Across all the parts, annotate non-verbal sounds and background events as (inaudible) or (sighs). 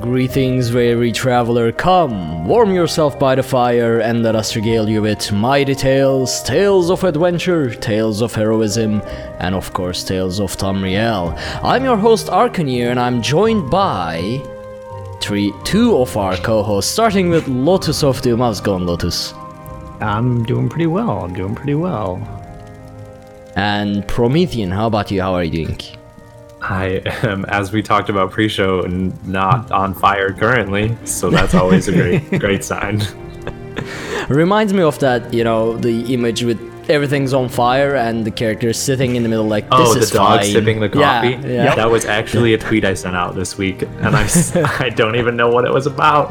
Greetings, weary traveler, come, warm yourself by the fire, and let us regale you with mighty tales, tales of adventure, tales of heroism, and of course, tales of Tamriel. I'm your host, Arcaneer, and I'm joined by three, two of our co-hosts, starting with Lotus of Doom. How's it going, Lotus? I'm doing pretty well. I'm doing pretty well. And Promethean, how about you? How are you doing? I am, as we talked about pre-show, n- not on fire currently, so that's always a great, (laughs) great sign. (laughs) Reminds me of that, you know, the image with everything's on fire and the character sitting in the middle like this oh, the is dog fine. sipping the coffee. Yeah, yeah. That was actually a tweet I sent out this week, and I, (laughs) I don't even know what it was about.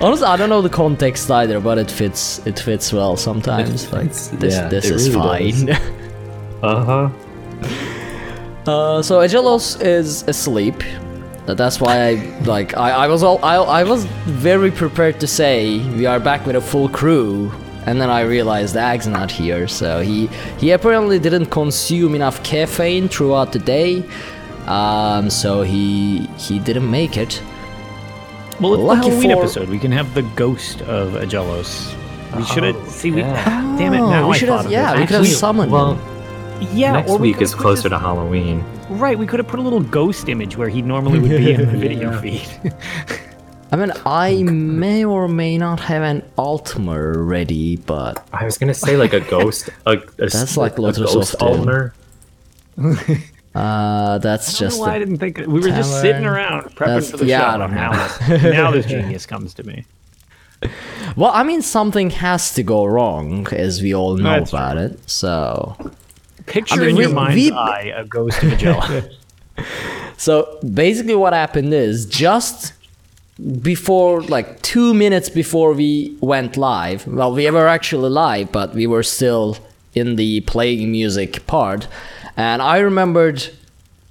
Honestly, I don't know the context either, but it fits. It fits well sometimes. Like this, yeah, this it is really fine. uh huh. Uh, so Agelos is asleep. That's why I like. I, I was all. I, I was very prepared to say we are back with a full crew, and then I realized Ag's not here. So he he apparently didn't consume enough caffeine throughout the day. Um, so he he didn't make it. Well, it's Lucky the Halloween for- episode. We can have the ghost of Agelos. We should have. See, we. yeah. Damn it! Now Oh, we I should thought have. of Yeah, this. we could have summoned Well, him. Yeah, next or we week could is closer this- to Halloween. Right, we could have put a little ghost image where he normally would be in the (laughs) video feed. (laughs) I mean, I may or may not have an Altmer ready, but I was gonna say like a ghost. (laughs) A, a That's like a ghost of Altmer. uh, that's I don't just know why I a, didn't think. We were just sitting around prepping That's- for the yeah, show. I don't and now, know. this, now this genius comes to me. well. I mean, something has to go wrong, as we all know That's about it. So, Picture I mean, in your we- mind's we- eye a ghost of Agelos. (laughs) so basically, what happened is just before, like two minutes before we went live. Well, we were actually live, but we were still in the playing music part, and I remembered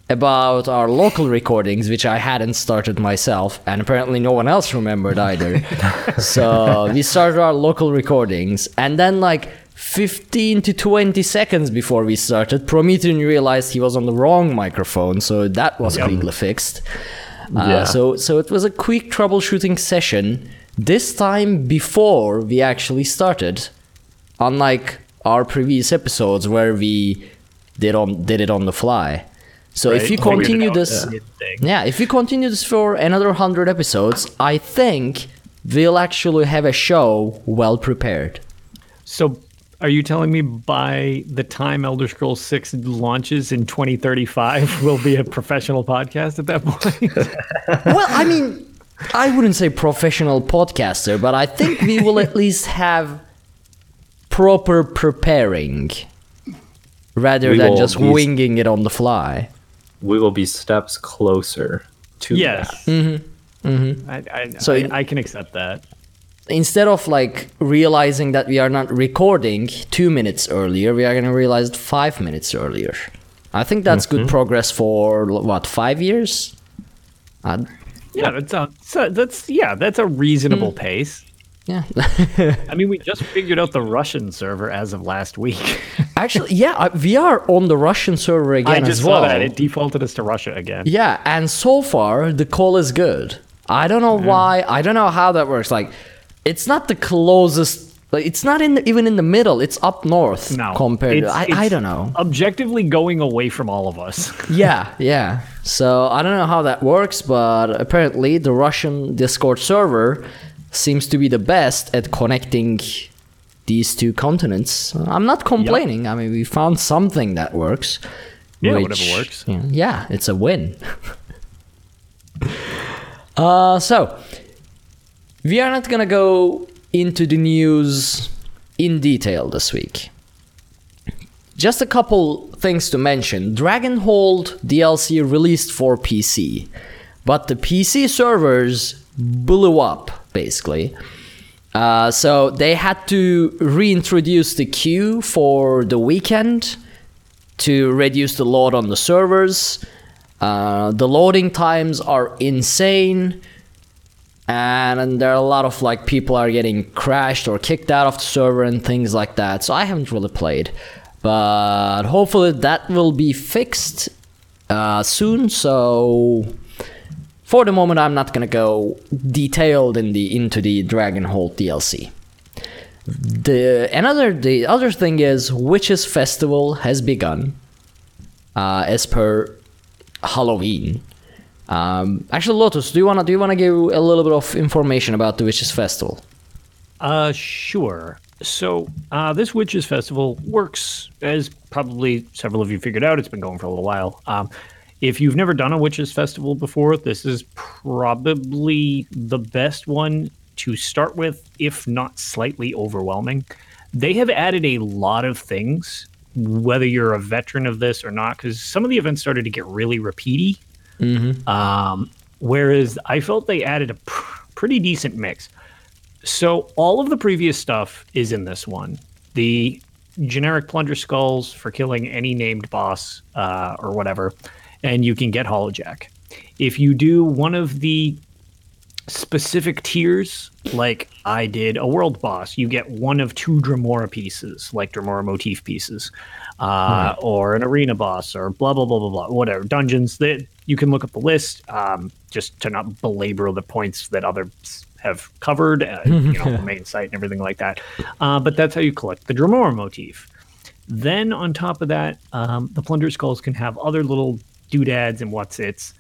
about our local recordings, which I hadn't started myself, and apparently no one else remembered either. (laughs) so we started our local recordings, and then like 15 to 20 seconds before we started, Promethean realized he was on the wrong microphone, so that was quickly fixed. Uh, Yeah. So so it was a quick troubleshooting session. This time before we actually started, unlike our previous episodes where we did on did it on the fly. So if Right? you continue this, mid-thing. yeah, if you continue this for another hundred episodes, I think we'll actually have a show well prepared. So, are you telling me by the time Elder Scrolls 6 launches in 2035, (laughs) we'll be a professional podcast at that point? (laughs) well, I mean, I wouldn't say professional podcaster, but I think we will at least have proper preparing rather We than just be- winging it on the fly. We will be steps closer to yes. that. Mm-hmm. Mm-hmm. I, I, So so I, I can accept that. Instead of like realizing that we are not recording two minutes earlier, we are going to realize it five minutes earlier. I think that's good progress for what five years. Uh, Yeah, that's a, so that's yeah, that's a reasonable pace. yeah. (laughs) I mean, we just figured out the Russian server as of last week. (laughs) Actually, yeah, uh, we are on the Russian server I again just as well. saw that it defaulted us to Russia again. Yeah, and so far the call is good. I don't know why. I don't know how that works. Like, it's not the closest Like it's not in the, even in the middle. It's up north No, compared. it's- to, I, I don't know. Objectively going away from all of us. (laughs) yeah, yeah. So I don't know how that works, but apparently the Russian Discord server seems to be the best at connecting these two continents. I'm not complaining. I mean, we found something that works. Yeah, whatever works. Yeah, yeah, it's a win. (laughs) uh, so we are not gonna go into the news in detail this week. Just a couple things to mention. Dragonhold DLC released for PC, but the PC servers blew up basically. Uh, so they had to reintroduce the queue for the weekend to reduce the load on the servers. Uh, the loading times are insane, and there are a lot of like people are getting crashed or kicked out of the server and things like that. So I haven't really played, but hopefully that will be fixed uh, soon. So for the moment, I'm not gonna go detailed in the into the Dragonhold DLC. The another the other thing is Witches Festival has begun, uh, as per Halloween. Um, actually, Lotus, do you wanna do you wanna give a little bit of information about the Witches Festival? Uh, sure. So, uh, this Witches Festival works, as probably several of you figured out, it's been going for a little while. Um, if you've never done a Witches Festival before, this is probably the best one to start with, if not slightly overwhelming. They have added a lot of things, whether you're a veteran of this or not, because some of the events started to get really repeaty. Um, whereas I felt they added a pr- pretty decent mix. So all of the previous stuff is in this one. The generic plunder skulls for killing any named boss uh, or whatever, and you can get Hollowjack. If you do one of the specific tiers, like I did a world boss, you get one of two Dremora pieces, like Dremora motif pieces, uh, or an arena boss, or blah blah blah blah blah, whatever dungeons. That you can look up the list, um, just to not belabor the points that others have covered, uh, (laughs) you know, the main site and everything like that. Uh, but that's how you collect the Dremora motif. Then on top of that, um, the plunder skulls can have other little doodads and what's its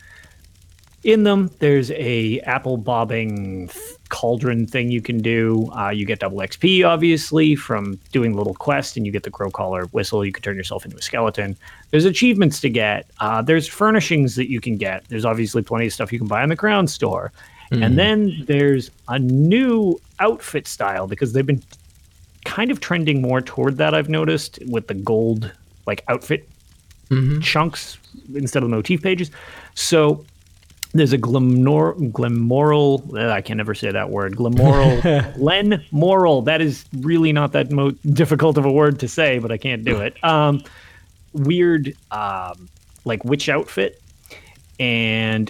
in them there's a apple bobbing cauldron thing you can do. Uh, you get double xp obviously from doing little quest and you get the crow collar whistle. You can turn yourself into a skeleton. There's achievements to get. Uh, there's furnishings that you can get. There's obviously plenty of stuff you can buy in the crown store. And then there's a new outfit style because they've been kind of trending more toward that i've noticed with the gold like outfit chunks instead of the motif pages. So there's a glamor, glamoral. uh, I can never say that word. Glamoral, (laughs) len Moral. That is really not that mo- difficult of a word to say, but I can't do it. Um, weird, um, like witch outfit, and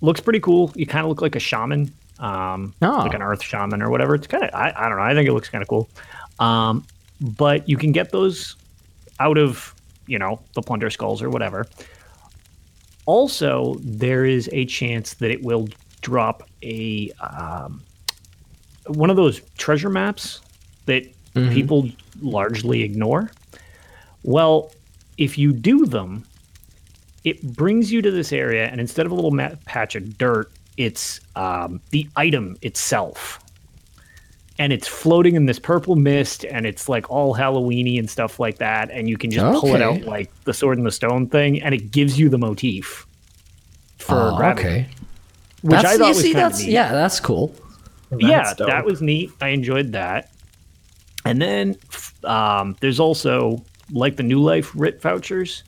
looks pretty cool. You kind of look like a shaman, um, Oh. like an earth shaman or whatever. It's kind of, I, I don't know. I think it looks kind of cool. Um, but you can get those out of, you know, the plunder skulls or whatever also there is a chance that it will drop a um, one of those treasure maps that people largely ignore. Well if you do them it brings you to this area and instead of a little ma- patch of dirt it's um, the item itself and it's floating in this purple mist and it's like all halloweeny and stuff like that and you can just pull it out like the sword and the stone thing and it gives you the motif for Oh, grabbing okay. which That's, i thought you was see, kind of that's neat. yeah, that's cool. yeah dope. that was neat. I enjoyed that. And then um, there's also like the new life writ vouchers.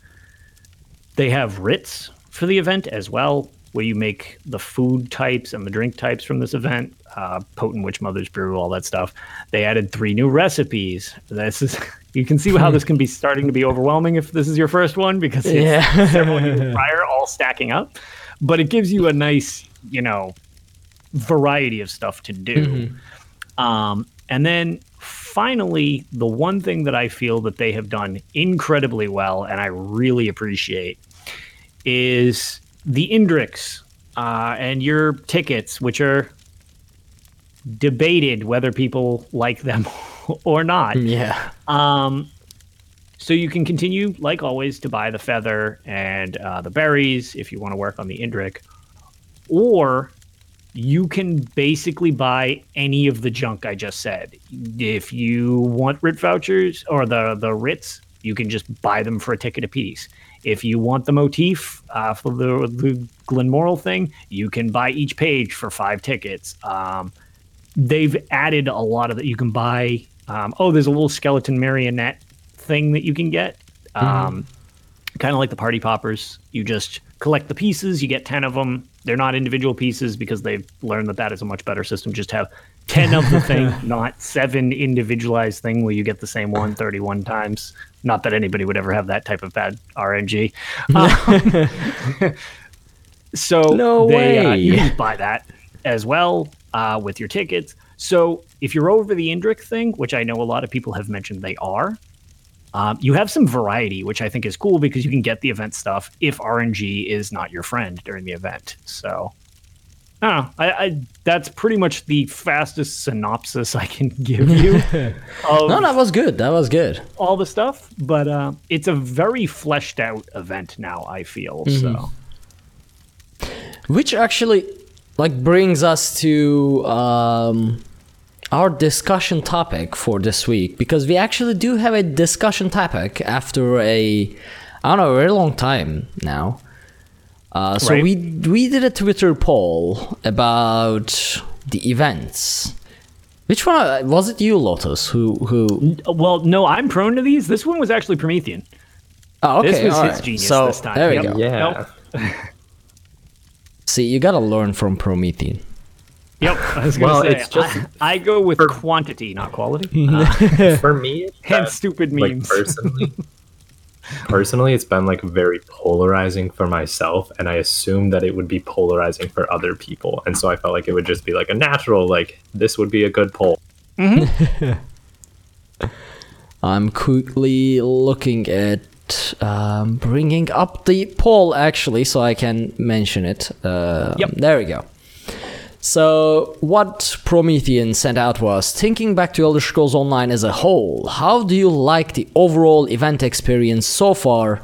They have writs for the event as well where you make the food types and the drink types from this event uh, potent witch mother's brew all that stuff. They added three new recipes. This is (laughs) you can see how this can be starting to be overwhelming if this is your first one because it's Yeah. (laughs) several years prior all stacking up. But it gives you a nice you know variety of stuff to do. Um, and then finally, the one thing that I feel that they have done incredibly well and I really appreciate is the Indriks uh, and your tickets, which are debated whether people like them (laughs) or not. Yeah. Um, so you can continue, like always, to buy the feather and uh, the berries if you want to work on the Indrik, or you can basically buy any of the junk I just said. If you want writ vouchers or the the writs, you can just buy them for a ticket apiece. If you want the motif uh, for the the Glenmoril thing, you can buy each page for five tickets. Um, they've added a lot of that. You can buy. Um, oh, there's a little skeleton marionette thing that you can get. Um, Kind of like the party poppers. You just collect the pieces. You get ten of them. They're not individual pieces because they've learned that that is a much better system. Just have ten of the thing, (laughs) not seven individualized thing where you get the same one 31 times. Not that anybody would ever have that type of bad RNG. (laughs) Um, (laughs) so No they, uh, way. you can buy that as well uh, with your tickets. So if you're over the Indrik thing, which I know a lot of people have mentioned they are, um, you have some variety, which I think is cool because you can get the event stuff if RNG is not your friend during the event. So, I don't know. I, I that's pretty much the fastest synopsis I can give you (laughs) of No, that was good. That was good. all the stuff. But uh, it's a very fleshed out event now. I feel so. Which actually like brings us to um, our discussion topic for this week because we actually do have a discussion topic after a I don't know a very long time now. Uh, so Right. we we did a Twitter poll about the events. Which one uh, was it? You, Lotus, who who? Well, no, I'm prone to these. This one was actually Promethean. Oh, okay, This was all his right. genius so this time. there we Yep. go. Yeah. Nope. (laughs) See, you gotta learn from Promethean. Yep. I was gonna Well, say it's just- I, I go with quantity, not quality. (laughs) Uh, (laughs) For me, it's and been, stupid like personally, (laughs) personally, it's been like very polarizing for myself, and I assumed that it would be polarizing for other people, and so I felt like it would just be like a natural, like this would be a good poll. I'm quickly looking at um, bringing up the poll actually, so I can mention it. Uh, Yep. There we go. So, what Promethean sent out was thinking back to Elder Scrolls Online as a whole, how do you like the overall event experience so far?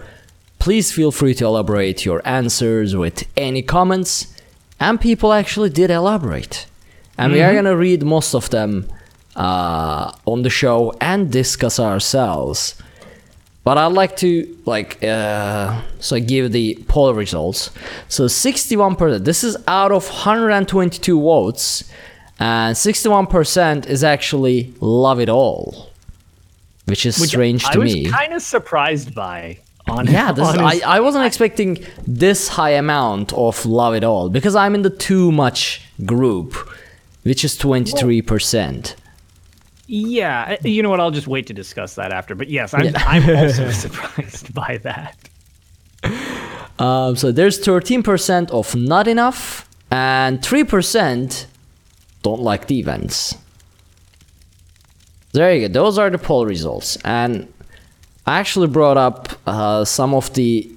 Please feel free to elaborate your answers with any comments. And people actually did elaborate. And we are going to read most of them uh, on the show and discuss ourselves. But I'd like to like uh, so give the poll results. So 61%. This is out of 122 votes, and 61% is actually love it all, which is Which strange I to was me. kind of surprised by. On yeah, this is, I, I wasn't expecting this high amount of love it all because I'm in the too much group, which is 23%. Yeah, you know what? I'll just wait to discuss that after. But yes, I'm, I'm (laughs) also surprised by that. Um, so there's 13% of not enough, and 3% don't like the events. There you go. Those are the poll results, and I actually brought up uh, some of the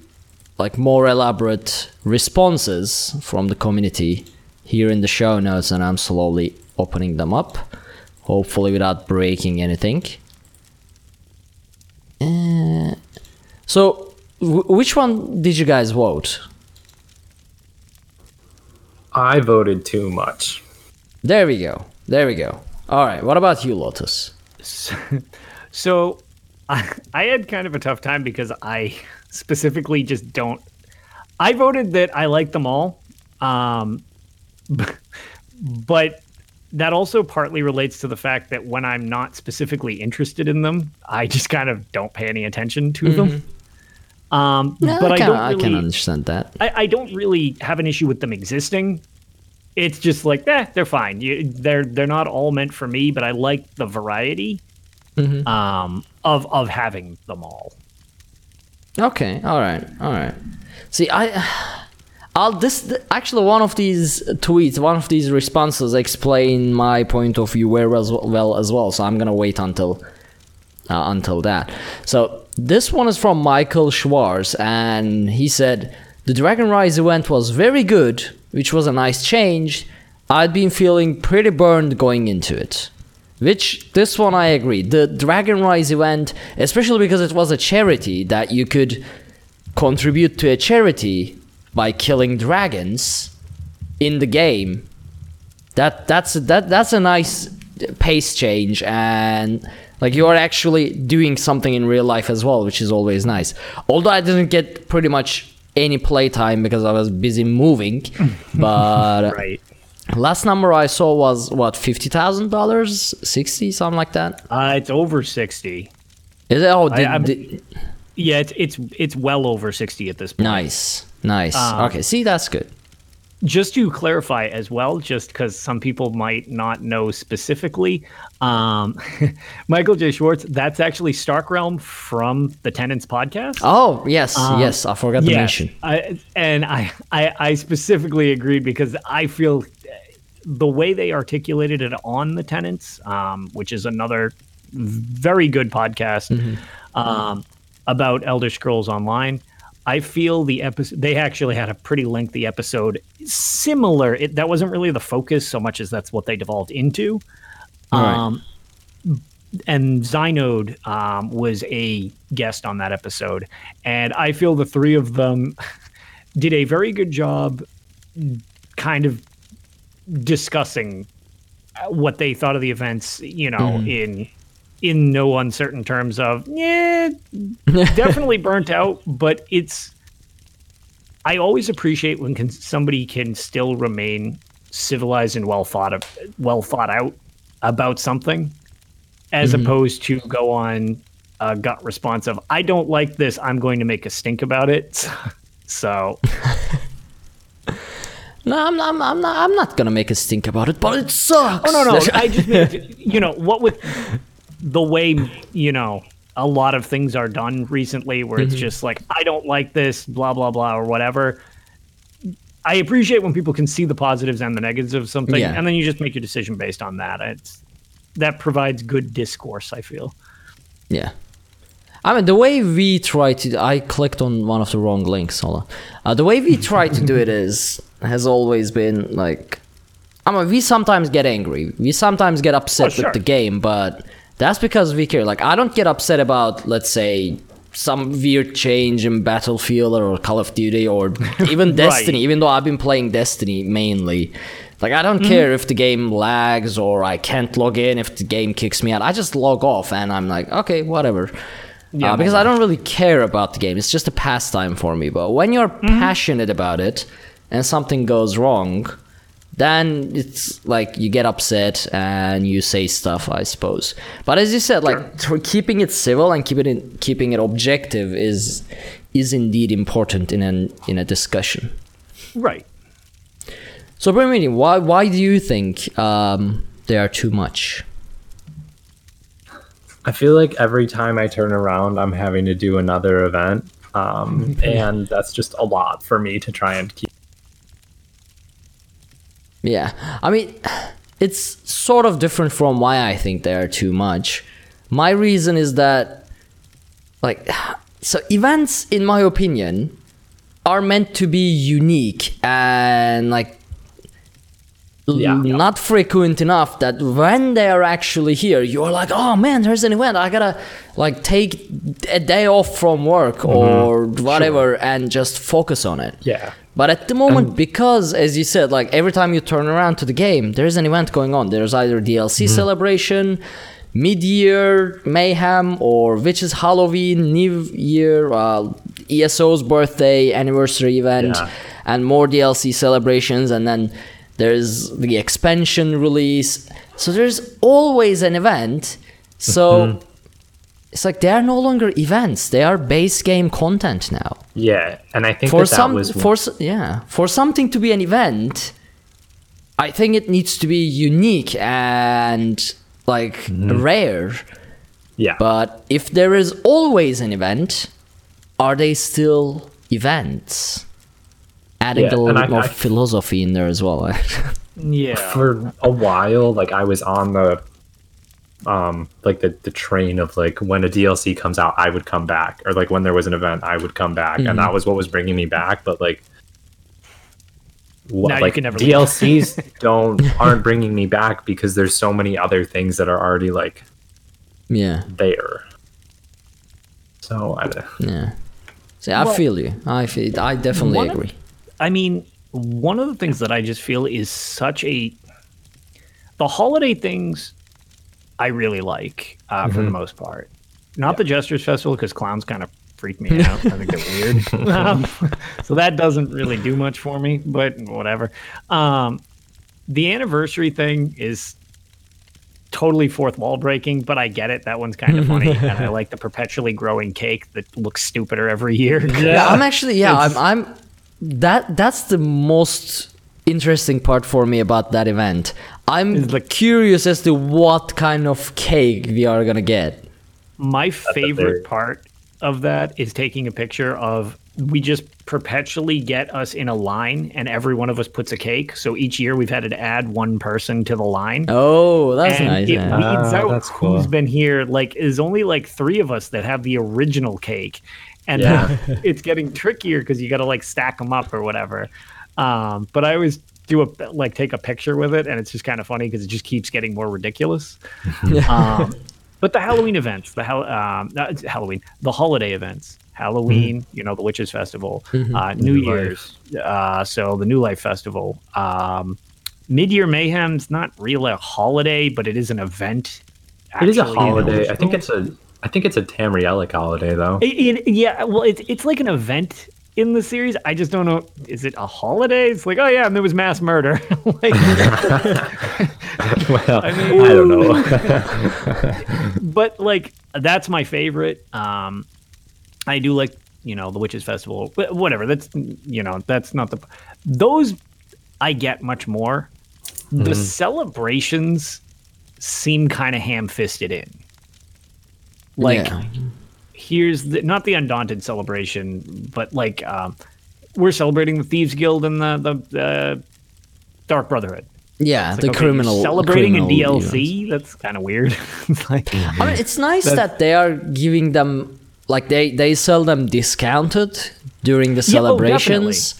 like more elaborate responses from the community here in the show notes, and I'm slowly opening them up, hopefully without breaking anything. Uh, so, w- which one did you guys vote? I voted too much. There we go. There we go. All right. What about you, Lotus? (laughs) So (laughs) I, I had kind of a tough time because I (laughs) specifically just don't. I voted that I like them all, um, but that also partly relates to the fact that when I'm not specifically interested in them, I just kind of don't pay any attention to them. Um, but I, can, don't I can understand that. I, I don't really have an issue with them existing. It's just like, eh, they're fine. You, they're they're not all meant for me, but I like the variety um, of of having them all. Okay. All right. All right. See, I, I'll this actually one of these tweets, one of these responses explain my point of view very well, well as well. So I'm gonna wait until uh, until that. So this one is from Michael Schwartz, and he said the Dragon Rise event was very good, which was a nice change. I'd been feeling pretty burned going into it. Which this one I agree. The Dragon Rise event, especially because it was a charity that you could contribute to a charity by killing dragons in the game. That that's that that's a nice pace change and like you are actually doing something in real life as well, which is always nice. Although I didn't get pretty much any playtime because I was busy moving, (laughs) but Right. last number I saw was what fifty thousand dollars, sixty, something like that. Uh, it's over sixty. Is it? Oh, did, I'm- did- Yeah, it's it's it's well over sixty at this point. nice, nice. Um, okay, see, that's good. just to clarify as well, just because some people might not know specifically, um, (laughs) Michael J. Schwartz, that's actually Stark Realm from the Tenants podcast. Oh, yes, yes, I forgot to Yes, mention. I, and I, I, I specifically agreed because I feel the way they articulated it on the Tenants, um, which is another very good podcast um, about Elder Scrolls Online. I feel the episode they actually had a pretty lengthy episode similar. It, that wasn't really the focus so much as that's what they devolved into. Right. Um, and Zynode um, was a guest on that episode, and I feel the three of them (laughs) did a very good job, kind of discussing what they thought of the events. You know, in in no uncertain terms of yeah, (laughs) definitely burnt out, but it's. I always appreciate when can, somebody can still remain civilized and well thought of, well thought out about something, as mm-hmm. opposed to go on a gut response of "I don't like this. I'm going to make a stink about it." (laughs) so (laughs) No, I'm not, I'm, I'm not. I'm not gonna make us think about it, but it sucks. Oh no, no. I just mean, you know, what with the way you know a lot of things are done recently, where Mm-hmm. it's just like I don't like this, blah blah blah, or whatever. I appreciate when people can see the positives and the negatives of something, Yeah. and then you just make your decision based on that. It's that provides good discourse. I feel. Yeah. I mean, the way we try to. I clicked on one of the wrong links. Hold on. Uh, the way we try to do it is has always been like. I mean, we sometimes get angry. We sometimes get upset Oh, sure. with the game, but that's because we care. Like, I don't get upset about, let's say, some weird change in Battlefield or Call of Duty or (laughs) even Destiny, even though I've been playing Destiny mainly. Like, I don't care if the game lags or I can't log in, if the game kicks me out. I just log off and I'm like, okay, whatever. Yeah, uh, because I don't really care about the game. It's just a pastime for me. But when you're passionate about it and something goes wrong, then it's like you get upset and you say stuff, I suppose. But as you said, like for keeping it civil and keeping it keeping it objective is is indeed important in an in a discussion. Right. So, Brimini, why why do you think um, they are too much? I feel like every time I turn around, I'm having to do another event. Um, and that's just a lot for me to try and keep. Yeah, I mean, it's sort of different from why I think they are too much. My reason is that, like, (sighs) so events, in my opinion, are meant to be unique and like Yeah. Yeah. not frequent enough that when they are actually here, you're like, oh man, there's an event. I gotta like take a day off from work mm-hmm. or whatever and just focus on it. Yeah. But at the moment, because as you said, like every time you turn around to the game, there's an event going on. There's either DLC celebration, mid-year mayhem, or which is Halloween, New Year, uh, ESO's birthday, anniversary event, Yeah. and more DLC celebrations, and then there's the expansion release. So there's always an event. So it's like they are no longer events; they are base game content now Yeah. And I think for that, that some was for s- yeah for something to be an event i think it needs to be unique and like Mm-hmm. rare yeah. but if there is always an event are they still events adding Yeah, a little bit I- more I- philosophy in there as well (laughs) Yeah. for a while like i was on the um like the the train of like when a dlc comes out i would come back or like when there was an event i would come back and that was what was bringing me back but like what, like can never. DLCs (laughs) don't aren't bringing me back because there's so many other things that are already like Yeah, there. So I don't yeah. See, I Well- feel you. I feel. I definitely One of- agree. I mean, one of the things that I just feel is such a the holiday things I really like uh, for the most part. Not the Jesters Festival because clowns kind of freak me (laughs) out. I think they're weird. (laughs) Um, so that doesn't really do much for me, but whatever. Um, the anniversary thing is totally fourth wall breaking, but I get it. That one's kind of funny, (laughs) and I like the perpetually growing cake that looks stupider every year. Yeah, I'm actually yeah, I'm I'm that that's the most interesting part for me about that event. I'm Is the- curious as to what kind of cake we are gonna get. My favorite part of that is taking a picture of we just perpetually get us in a line and every one of us puts a cake. So each year we've had to add one person to the line. Oh, that's and nice. it yeah. weeds Ah, out that's who's cool. been here. Like, is only like three of us that have the original cake, and Yeah. then (laughs) it's getting trickier because you got to like stack them up or whatever. Um, but I always do a like take a picture with it, and it's just kind of funny because it just keeps getting more ridiculous. (laughs) um, but the Halloween events, the um, not Halloween, the holiday events, Halloween, you know, the Witches Festival, uh, New, New Year's, uh, so the New Life Festival, um, Mid-Year Mayhem's not really a holiday, but it is an event. It is a actually, holiday. I think it's a I think it's a Tamrielic holiday though. It- it- yeah, well, it's it's like an event in the series. I just don't know. Is it a holiday? It's like, oh yeah, and there was mass murder. (laughs) like, (laughs) well, I, mean- don't know. (laughs) but like that's my favorite. Um, I do like you know the Witches Festival, wh- whatever. That's you know that's not the those I get much more. The celebrations seem kind of ham-fisted in. Like Yeah. Here's the, not the undaunted celebration, but like um, we're celebrating the Thieves Guild and the the uh, Dark Brotherhood. yeah, It's the like, okay, criminal celebrating criminal a DLC. That's kind of weird. (laughs) Like, I mean, it's nice that they are giving them like they they sell them discounted during the celebrations, Yeah, oh, celebrations,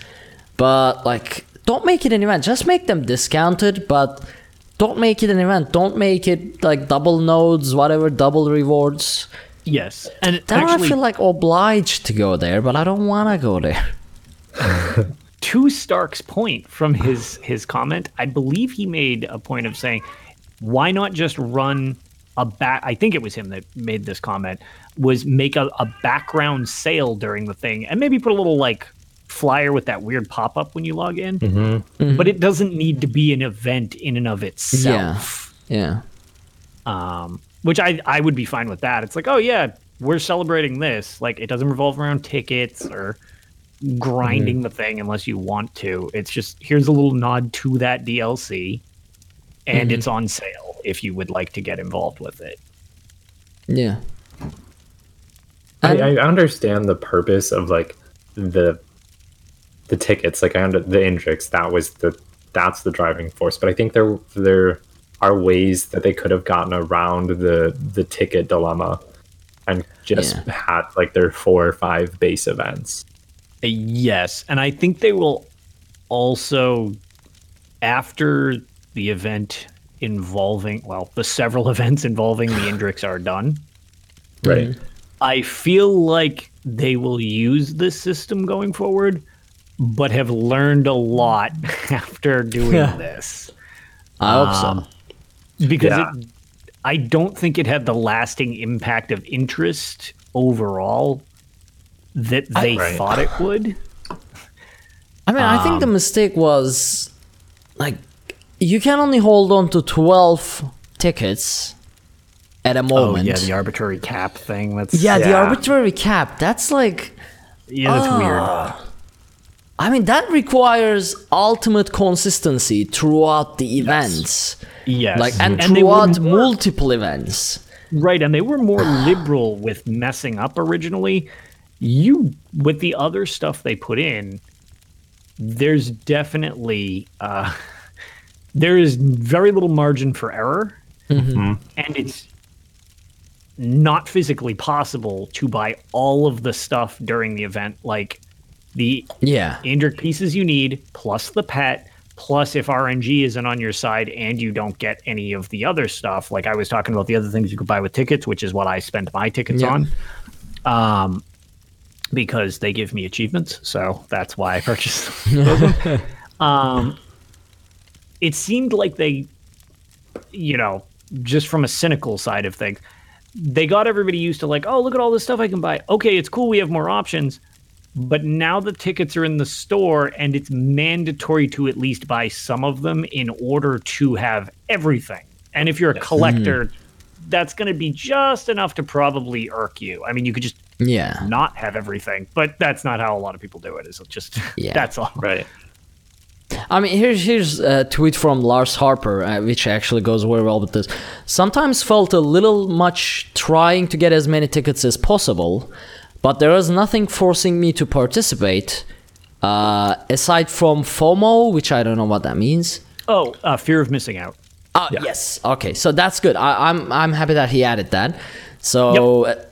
but like don't make it an event. Just make them discounted, but don't make it an event. Don't make it like double nodes, whatever, double rewards. Yes, and it Then actually, I feel like obliged to go there, but I don't want to go there. (laughs) to Stark's point from his his comment, I believe he made a point of saying, why not just run a back? I think it was him that made this comment. Was make a, a background sale during the thing, and maybe put a little like flyer with that weird pop up when you log in. But it doesn't need to be an event in and of itself. Yeah. um, which I I would be fine with that. It's like, oh yeah, we're celebrating this. Like it doesn't revolve around tickets or grinding mm-hmm. the thing unless you want to. It's just here's a little nod to that DLC, and mm-hmm. it's on sale if you would like to get involved with it. Yeah. I, um, I understand the purpose of like the the tickets. Like I under the Indriks, that was the that's the driving force. But I think there there are ways that they could have gotten around the the ticket dilemma and just Yeah. had like their four or five base events. Uh, Yes, and I think they will also after the event involving well, the several (laughs) events involving the Indriks are done. Right. I feel like they will use this system going forward, but have learned a lot (laughs) after doing this. I hope Um, so. Because Yeah. it, I don't think it had the lasting impact of interest overall that they Right. thought it would. I mean, I um, think the mistake was like you can only hold on to 12 tickets at a moment. Oh yeah, the arbitrary cap thing. That's Yeah, the arbitrary cap. That's like yeah, that's weird. I mean, that requires ultimate consistency throughout the events. Yes, Like mm-hmm. and, they were throughout more- multiple events. Right, and they were more (sighs) liberal with messing up originally. You with the other stuff they put in, there's definitely uh, (laughs) there is very little margin for error, mm-hmm. Mm-hmm. and it's not physically possible to buy all of the stuff during the event. Like the Yeah. Indrik pieces you need, plus the pet, plus if RNG isn't on your side and you don't get any of the other stuff. Like I was talking about the other things you could buy with tickets, which is what I spent my tickets Yeah. on. Um, because they give me achievements, so that's why I purchased (laughs) them. (laughs) um, it seemed like they, you know, just from a cynical side of things, they got everybody used to like, oh, look at all this stuff I can buy. Okay, it's cool. We have more options. But now the tickets are in the store and it's mandatory to at least buy some of them in order to have everything. And if you're a collector, that's going to be just enough to probably irk you. I mean, you could just Yeah. not have everything, but that's not how a lot of people do it. Is it just (laughs) Yeah. that's all. Right. I mean, here's here's a tweet from Lars Harper, uh, which actually goes very well with this. Sometimes felt a little much trying to get as many tickets as possible, but there is nothing forcing me to participate. Uh, aside from FOMO, which I don't know what that means. Oh, uh, fear of missing out. Uh, Yes. Okay. So that's good. I, I'm I'm happy that he added that. So uh,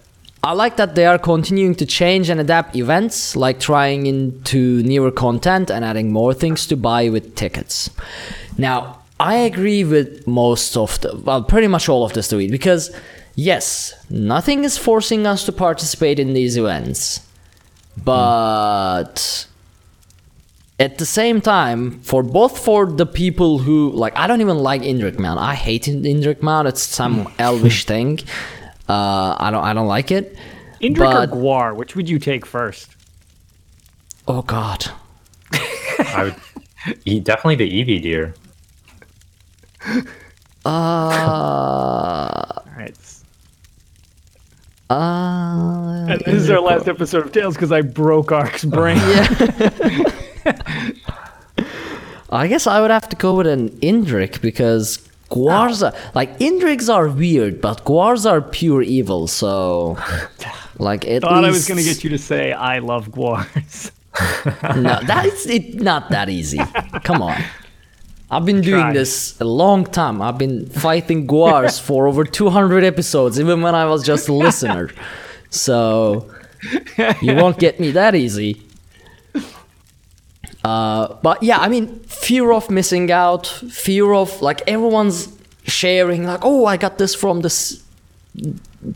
I like that they are continuing to change and adapt events, like trying into newer content and adding more things to buy with tickets. Now I agree with most of the well, pretty much all of this tweet because yes, nothing is forcing us to participate in these events, but at the same time, for both for the people who like, I don't even like Indrik Man. I hate Indrik Man. It's some elvish (laughs) thing. Uh, I don't, I don't like it. Indrik But- or Guar, which would you take first? Oh God. I would (laughs) eat definitely the Eevee deer. Uh, All right. Uh, And this is our last episode of Tales because I broke Ark's (laughs) brain. yeah. (laughs) I guess I would have to go with an Indrik because Guars are like Indriks are weird, but Guars are pure evil. So, (laughs) like at Thought I was going to get you to say I love Guars. No, that's it. Not that easy. Come on. I've been doing Try. this a long time. I've been fighting Guars for over 200 episodes, even when I was just a listener. So you (laughs) won't get me that easy. Uh, but yeah, I mean, fear of missing out, fear of like everyone's sharing, like, oh, I got this from this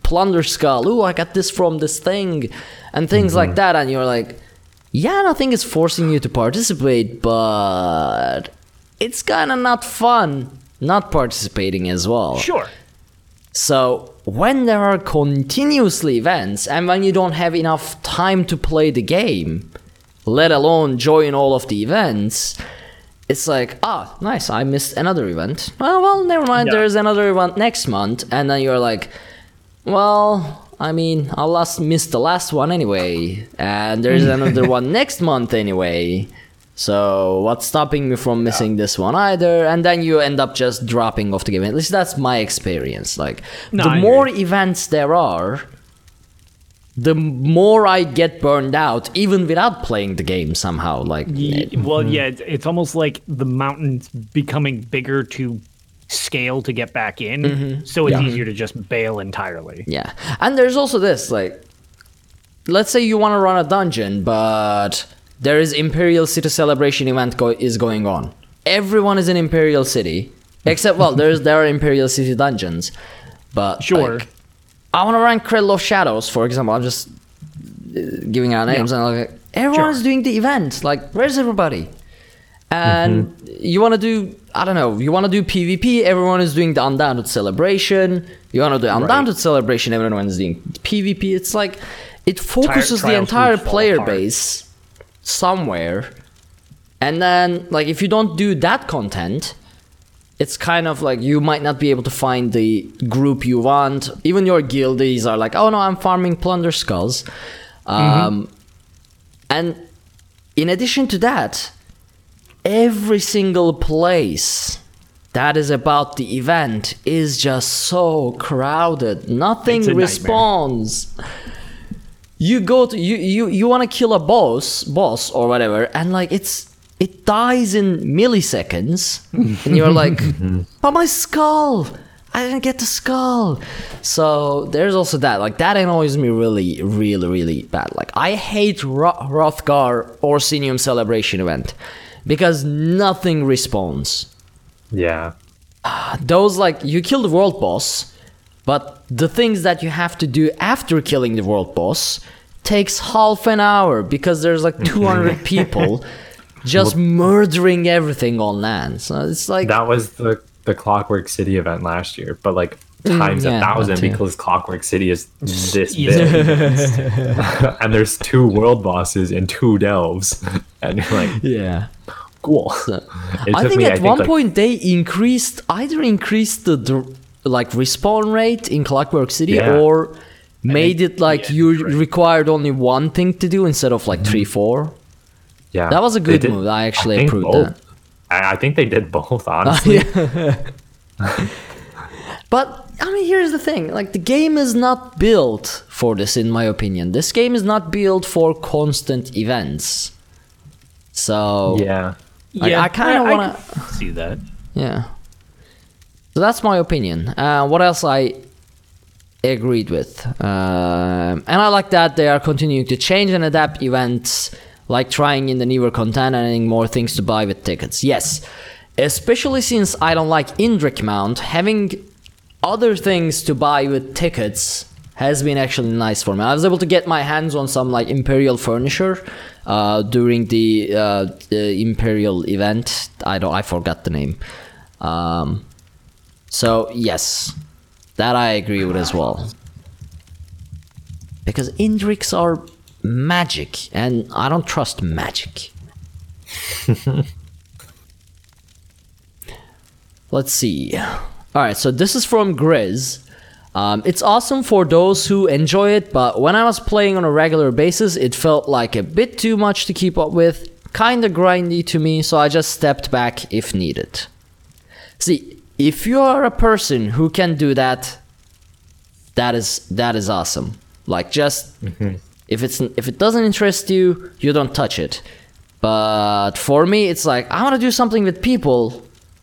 plunder skull. Oh, I got this from this thing, and things like that. And you're like, yeah, nothing is forcing you to participate, but it's kind of not fun not participating as well. Sure. So when there are continuously events and when you don't have enough time to play the game, let alone join all of the events, it's like, ah, nice, I missed another event. Well, well, never mind, Yeah. there's another event next month, and then you're like, well, I mean, I last missed the last one anyway, and there's (laughs) another one next month anyway. So what's stopping me from missing this one either? And then you end up just dropping off the game. At least that's my experience. Like No, the I more agree. events there are, the more I get burned out, even without playing the game somehow. Like Ye- eh, well, hmm. yeah, it's, it's almost like the mountain's becoming bigger to scale to get back in, mm-hmm. so it's easier to just bail entirely. Yeah. And there's also this like let's say you want to run a dungeon but there is Imperial City celebration event go- is going on. Everyone is in Imperial City except well there's there are Imperial City dungeons. But Sure. like, I want to run Cradle of Shadows for example. I'm just uh, giving out names and like everyone is Sure. doing the event. Like where's everybody? and you want to do i don't know you want to do pvp everyone is doing the undaunted celebration you want to do undaunted celebration everyone is doing pvp it's like it focuses the entire player base somewhere and then like if you don't do that content it's kind of like you might not be able to find the group you want even your guildies are like oh no i'm farming plunder skulls um, and in addition to that every single place that is about the event is just so crowded. Nothing a nightmare. You go to you you, you want to kill a boss boss or whatever, and like it's it dies in milliseconds, (laughs) and you're like, but my skull. I didn't get the skull. So there's also that. Like that annoys me really, really, really bad. Like I hate Ro- Wrothgar Orsinium celebration event because nothing responds. Yeah. Ah, those like you kill the world boss, but the things that you have to do after killing the world boss takes half an hour because there's like mm-hmm. 200 (laughs) people just murdering everything on land. So it's like That was the the Clockwork City event last year, but like mm, times yeah, a thousand because Clockwork City is this big, (laughs) (laughs) and there's two world bosses and two delves, and you're like, yeah. cool. It I think me, at one like, point they increased either increased the, the like respawn rate in Clockwork City Yeah. or made it like yeah, you right. Mm-hmm. required only one thing to do instead of like three four. yeah, That was a good did- move. I actually think approved both. that. I, I think they did both, (laughs) honestly. (laughs) But I mean, here's the thing: like the game is not built for this, in my opinion. This game is not built for constant events. So yeah. Like, I kinda wanna- see that. Yeah. So that's my opinion. Uh, what else I agreed with? Um, and I like that they are continuing to change and adapt events, like trying in the newer content and adding more things to buy with tickets. Yes. Especially since I don't like Indrik Mount, having other things to buy with tickets has been actually nice for me. I was able to get my hands on some like Imperial furniture uh, during the, uh, the Imperial event. I don't, I forgot the name. Um, so yes, that I agree with as well. Because Indriks are magic, and I don't trust magic. (laughs) Let's see. All right, so this is from Grizz. Um, it's awesome for those who enjoy it, but when I was playing on a regular basis, it felt like a bit too much to keep up with, kinda grindy to me, so I just stepped back if needed. See, if you are a person who can do that, that is that is awesome. Like just if it's if it doesn't interest you, you don't touch it. But for me, it's like I want to do something with people,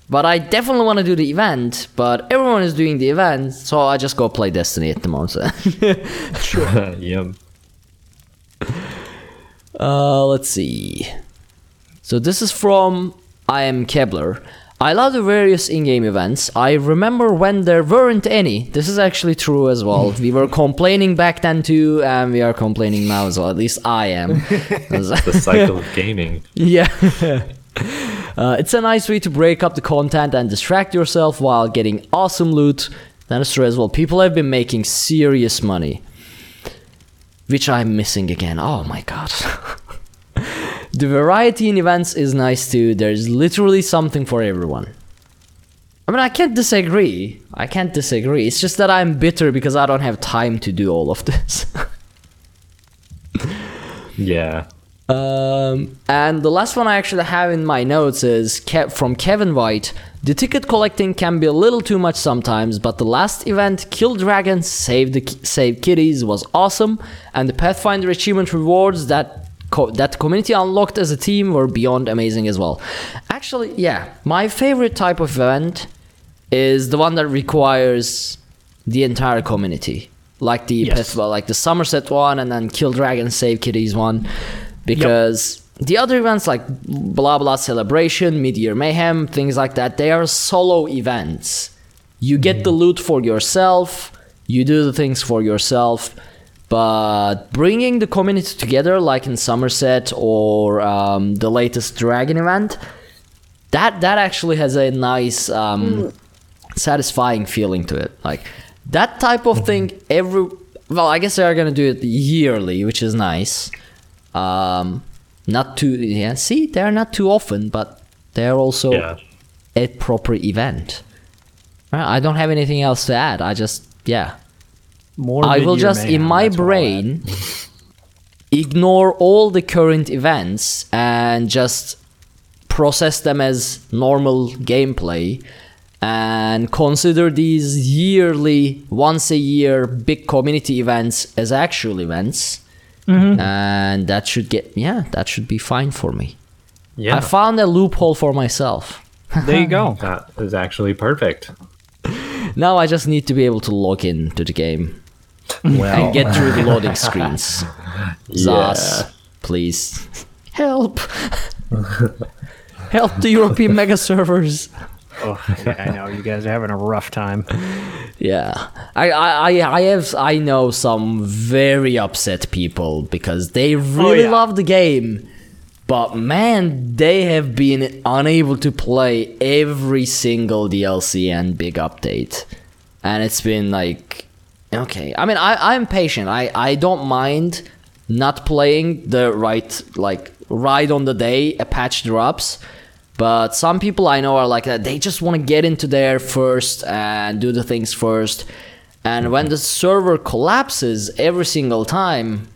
but I definitely want to do the event. But everyone is doing the event, so I just go play Destiny at the moment. (laughs) sure. (laughs) yep. Uh, let's see. So this is from I am Kebler. I love the various in-game events. I remember when there weren't any. This is actually true as well. (laughs) we were complaining back then too, and we are complaining now as well. At least I am. (laughs) The (laughs) cycle of gaming. yeah. uh, it's a nice way to break up the content and distract yourself while getting awesome loot. That is true as well. People have been making serious money, which I'm missing again. Oh my god. The variety in events is nice too. There's literally something for everyone. I mean, I can't disagree. I can't disagree. It's just that I'm bitter because I don't have time to do all of (laughs) this. Yeah. Um, and the last one I actually have in my notes is Ke- from Kevin White. The ticket collecting can be a little too much sometimes, but the last event, Kill Dragons, Save the Save Kitties, was awesome, and the Pathfinder achievement rewards that co- that community unlocked as a team were beyond amazing as well. Actually, yeah, my favorite type of event is the one that requires the entire community, like the Yes. Well, like the Somerset one, and then Kill Dragons, Save Kitties one, because the other events like blah blah celebration, mid-year mayhem, things like that, they are solo events. You get the mm. loot for yourself, you do the things for yourself, but bringing the community together, like in Somerset or um, the latest Dragon event, that that actually has a nice, um, satisfying feeling to it. Like that type of thing. Every well, I guess they are gonna do it yearly, which is nice. Um, not too yeah. See, they're not too often, but they're also Yeah. a proper event. I don't have anything else to add. I just yeah. More. I will mid-year just in my that's what I'll add. brain ignore all the current events and just process them as normal gameplay and consider these yearly once a year big community events as actual events mm-hmm. and that should get yeah that should be fine for me Yeah. i found a loophole for myself (laughs) There you go. that is actually perfect. now I just need to be able to log in to the game (laughs) Well, and get through the (laughs) loading screens. ZOS, Yeah. please help. (laughs) help the European mega servers. Oh, yeah, I know you guys are having a rough time. Yeah, I, I, I- I have, I know some very upset people because they oh, really yeah. love the game, but man, they have been unable to play every single DLC and big update, and it's been like, okay. I mean, I, I'm patient. I, I don't mind not playing the right, like, right on the day a patch drops. But some people I know are like that. They just want to get into there first and do the things first. And when the server collapses every single time,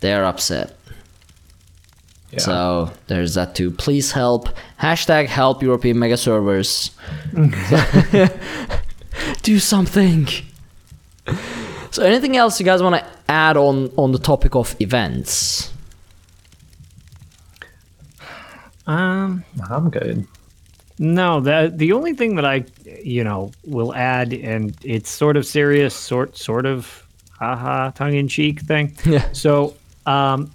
they're upset. Yeah. So there's that too. Please help. Hashtag help European mega servers. (laughs) (laughs) do something. (laughs) So anything else you guys want to add on on the topic of events? Um, I'm good. no, the the only thing that I, you know, will add, and it's sort of serious, sort sort of, haha, tongue in cheek thing. Yeah. So, um,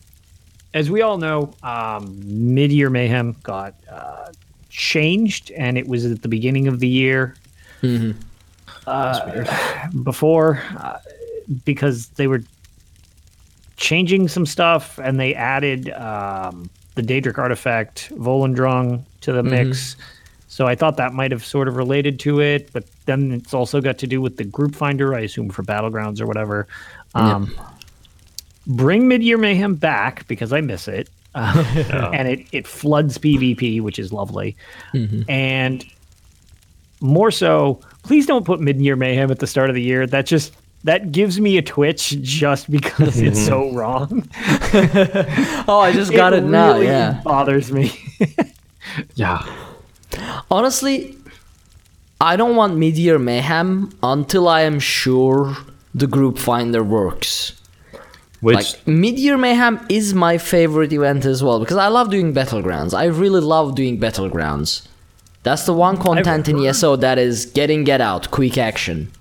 as we all know, um, Mid Year Mayhem got uh, changed, and it was at the beginning of the year. Uh, before, uh, because they were changing some stuff, and they added um, the Daedric artifact Volendrung to the mix. So I thought that might have sort of related to it, but then it's also got to do with the group finder, I assume for battlegrounds or whatever. Um, Bring Mid-Year Mayhem back because I miss it, uh, (laughs) and it it floods PvP, which is lovely, and more so, please don't put Mid-Year Mayhem at the start of the year. That just that gives me a twitch just because it's so mm-hmm. wrong. (laughs) Oh, I just got it, now. really Yeah. bothers me. (laughs) Yeah. Honestly, I don't want Meteor Mayhem until I am sure the group finder works. Which Like Meteor Mayhem is my favorite event as well because I love doing battlegrounds. I really love doing battlegrounds. That's the one content in ESO that is getting get out, quick action.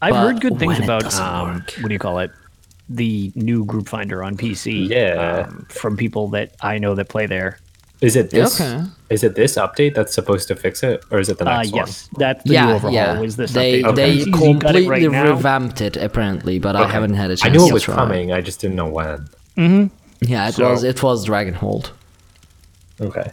I've But heard good things about um, what do you call it? The new group finder on PC. Yeah. um, from people that I know that play there. is it this? Okay. Is it this update that's supposed to fix it, or is it the Uh, next one? yes, that's the new yeah, overhaul. yeah. Was this they update? they Since you got it completely right now- revamped it apparently, but I haven't had a chance I knew it was try. coming. I just didn't know when. Hmm. Yeah, it So- was it was Dragonhold. Okay.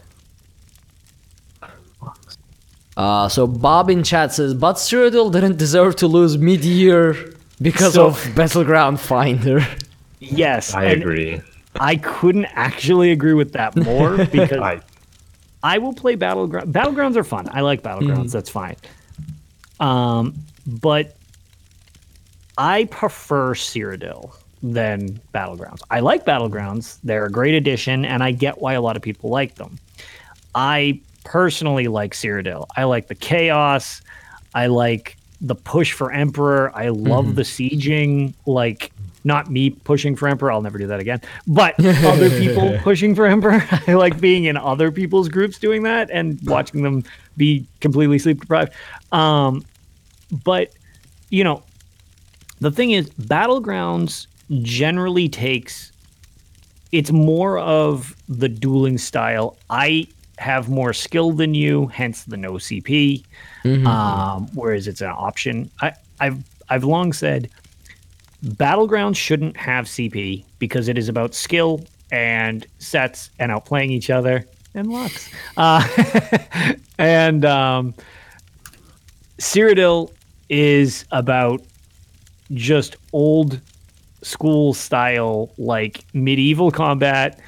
Uh, so Bob in chat says, but Cyrodiil didn't deserve to lose mid-year because So- of Battleground Finder. (laughs) Yes, I agree. I couldn't actually agree with that more (laughs) because I I will play battleground. Battlegrounds are fun. I like battlegrounds. That's fine. Um, but I prefer Cyrodiil than battlegrounds. I like battlegrounds. They're a great addition, and I get why a lot of people like them. I personally like Cyrodiil. I like the chaos. I like the push for Emperor. I love the sieging. Like not me pushing for Emperor. I'll never do that again. But other people (laughs) pushing for Emperor. (laughs) I like being in other people's groups doing that and watching them be completely sleep deprived. Um, but you know, the thing is, battlegrounds generally takes. It's more of the dueling style. I have more skill than you, hence the no CP. Um, whereas it's an option. I, I've I've long said battlegrounds shouldn't have CP because it is about skill and sets and outplaying each other and lux. Uh, (laughs) and um, Cyrodiil is about just old school style, like medieval combat,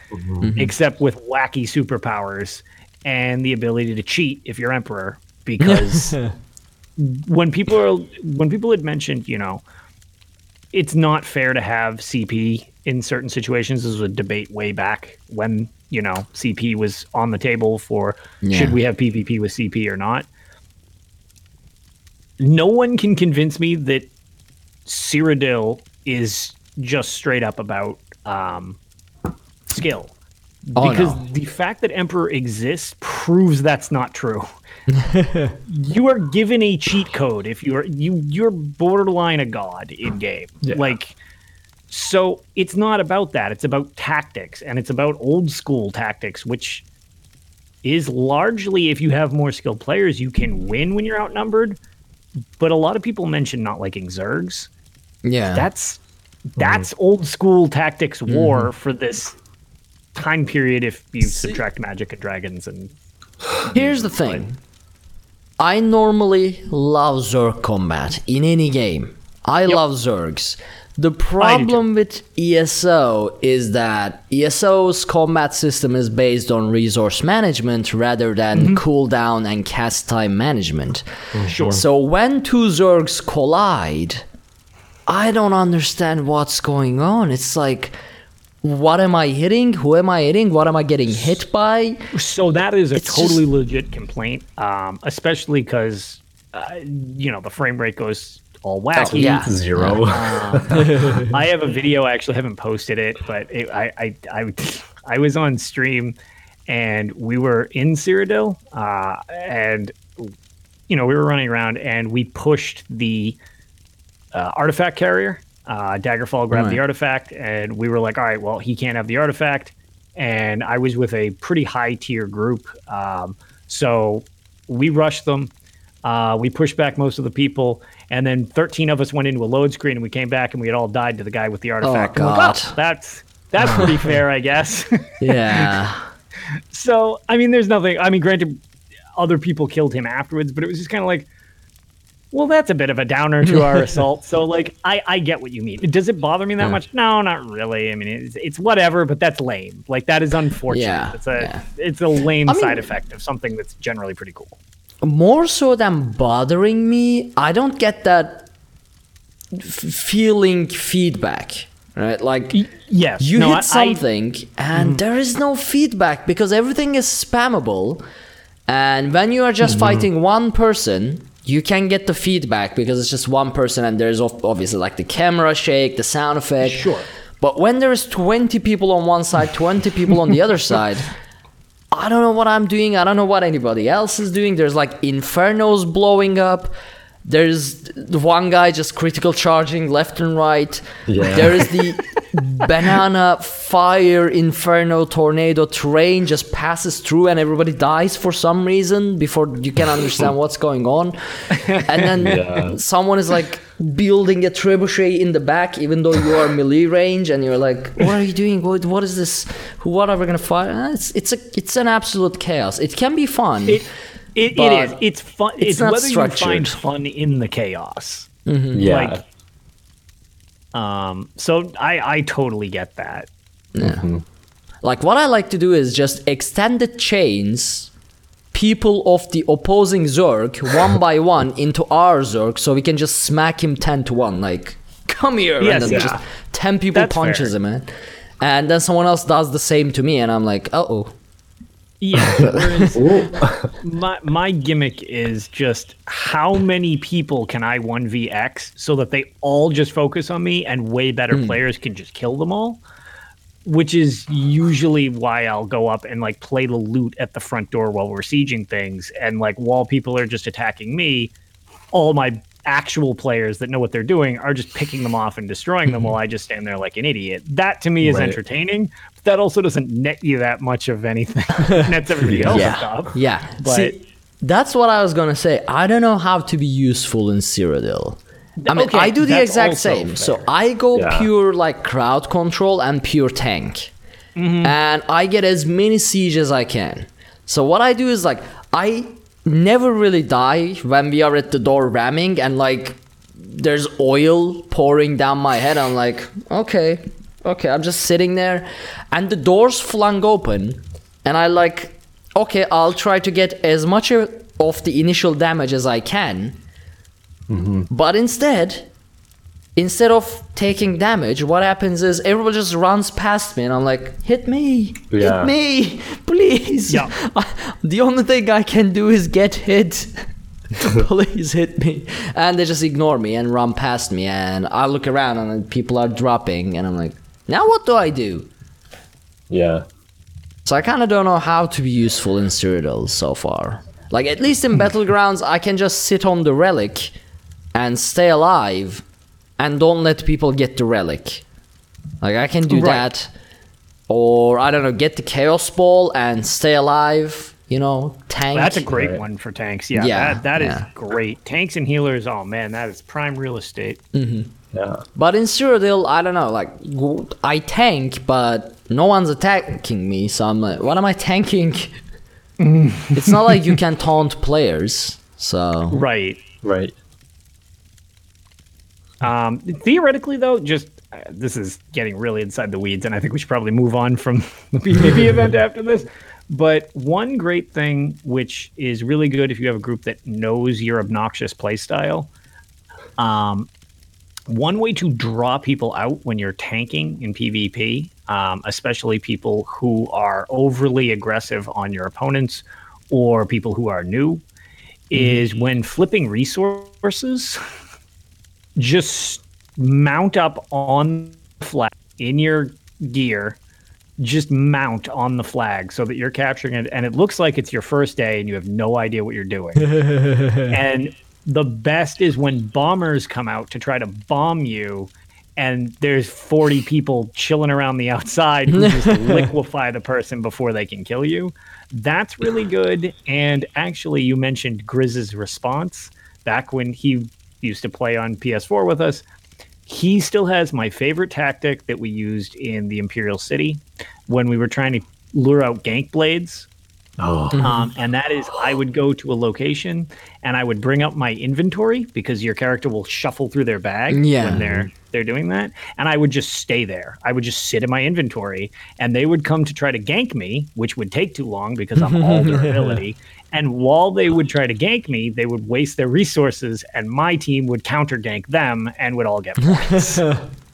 except with wacky superpowers and the ability to cheat if you're emperor. Because (laughs) when people are when people had mentioned, you know, it's not fair to have CP in certain situations. This was a debate way back when you know CP was on the table for Yeah. should we have PvP with CP or not. No one can convince me that Cyrodiil is just straight up about um, skill Oh, because no. the fact that Emperor exists proves that's not true. (laughs) you are given a cheat code if you're you you're borderline a god in game. Like so it's not about that. It's about tactics and it's about old school tactics which is largely if you have more skilled players you can win when you're outnumbered. But a lot of people mention not liking Zergs. Yeah. That's mm-hmm. that's old school tactics war mm-hmm. for this time period if you subtract magic and dragons and Here's the thing. I normally love Zerg combat in any game. I love Zergs. The problem with ESO is that ESO's combat system is based on resource management rather than mm-hmm. cooldown and cast time management. Mm-hmm. Sure. So when two Zergs collide, I don't understand what's going on. It's like, what am I hitting? Who am I hitting? What am I getting hit by? So that is a It's totally just- legit complaint, um, especially because uh, you know the frame rate goes all wacky. yeah. (laughs) Zero. (laughs) I have a video. I actually haven't posted it, but it, I, I I I was on stream, and we were in Cyrodiil, uh, and you know we were running around, and we pushed the uh, artifact carrier. Uh, Daggerfall grabbed the artifact, and we were like, "All right, well, he can't have the artifact." And I was with a pretty high tier group, um, so we rushed them. Uh, we pushed back most of the people, and then 13 of us went into a load screen, and we came back, and we had all died to the guy with the artifact. I'm like, God. "Oh, that's that's pretty (laughs) fair, I guess. Yeah. (laughs) so, I mean, there's nothing. I mean, granted, other people killed him afterwards, but it was just kind of like, well, that's a bit of a downer to our (laughs) assault. So, like, I, I get what you mean. Does it bother me that much? No, not really. I mean, it's, it's whatever, but that's lame. Like, that is unfortunate. Yeah, It's a yeah. it's a lame I mean- side effect of something that's generally pretty cool. More so than bothering me, I don't get that f- feeling feedback. Right? Like Yes, you no, hit I- I- something and mm-hmm. there is no feedback because everything is spammable. And when you are just mm-hmm. fighting one person, you can get the feedback because it's just one person and there's obviously like the camera shake, the sound effect. Sure. But when there's 20 people on one side, 20 people on the other (laughs) side, I don't know what I'm doing. I don't know what anybody else is doing. There's like infernos blowing up. There's the one guy just critical charging left and right. Yeah. There is the (laughs) banana fire inferno tornado train just passes through and everybody dies for some reason before you can understand (laughs) what's going on. And then Yeah. someone is like building a trebuchet in the back even though you are melee range and you're like what are you doing what, what is this what are we gonna fight Ah, it's it's a it's an absolute chaos it can be fun It, it, it But is. It's fun. It's, it's not whether you find fun in the chaos. yeah. Like, um. So I I totally get that. Yeah. Like what i like to do is just extend the chains people of the opposing zerg (laughs) one by one into our zerg so we can just smack him 10 to 1 like (laughs) come here Yes, and then yeah. just 10 people That's punches fair. him man and then someone else does the same to me and i'm like uh-oh Yeah. (laughs) My my gimmick is just how many people can I one v X so that they all just focus on me and way better Hmm. players can just kill them all. Which is usually why I'll go up and like play the loot at the front door while we're sieging things, and like while people are just attacking me, all my actual players that know what they're doing are just picking them off and destroying them while I just stand there like an idiot. That to me is Right. entertaining, that also doesn't net you that much of anything. (laughs) Nets everybody else yeah stuff. yeah But- See, that's what i was gonna say i don't know how to be useful in cyrodiil I mean, Okay, I do the exact also same. So. I go Yeah. pure like crowd control and pure tank. Mm-hmm. And I get as many siege as I can. So what I do is like I never really die when we are at the door ramming and like there's oil pouring down my head. I'm like, okay, okay, I'm just sitting there and the doors flung open and I like okay, I'll try to get as much of the initial damage as I can. Mm-hmm. But instead, instead of taking damage, what happens is everyone just runs past me, and I'm like, "Hit me, Yeah. hit me, (laughs) please." Yeah. (laughs) the only thing I can do is get hit. (laughs) please hit me, and they just ignore me and run past me, and I look around, and people are dropping, and I'm like, "Now what do I do?" Yeah. So I kind of don't know how to be useful in Cyrodiil so far. Like at least in (laughs) battlegrounds, I can just sit on the relic and stay alive, and don't let people get the relic. Like I can do Right. that, or I don't know, get the chaos ball and stay alive. You know, tank. That's a great Right. one for tanks. Yeah, Yeah, that, that is yeah. great. Tanks and healers, oh man, that is prime real estate. Mm-hmm. Yeah. But in Cyrodiil, I don't know, like I tank, but no one's attacking me, so I'm like, what am I tanking? (laughs) it's not like you can taunt players, so Right. Right. Um, theoretically, though, just uh, this is getting really inside the weeds, and I think we should probably move on from (laughs) the PvP (laughs) event after this. But one great thing, which is really good if you have a group that knows your obnoxious playstyle, um, one way to draw people out when you're tanking in PvP, um, especially people who are overly aggressive on your opponents or people who are new, is when flipping resources (laughs) just mount up on the flag in your gear just mount on the flag so that you're capturing it and it looks like it's your first day and you have no idea what you're doing. (laughs) And the best is when bombers come out to try to bomb you and there's 40 people chilling around the outside who just (laughs) liquefy the person before they can kill you. That's really good. And actually you mentioned grizz's response back when he used to play on ps4 with us. He still has my favorite tactic that we used in the imperial city when we were trying to lure out gank blades Oh. um, and that is I would go to a location and I would bring up my inventory because your character will shuffle through their bag Yeah. when they're they're doing that, and I would just stay there. I would just sit in my inventory, and they would come to try to gank me, which would take too long because I'm all (laughs) durability. And while they would try to gank me, they would waste their resources, and my team would counter gank them and would all get points. (laughs)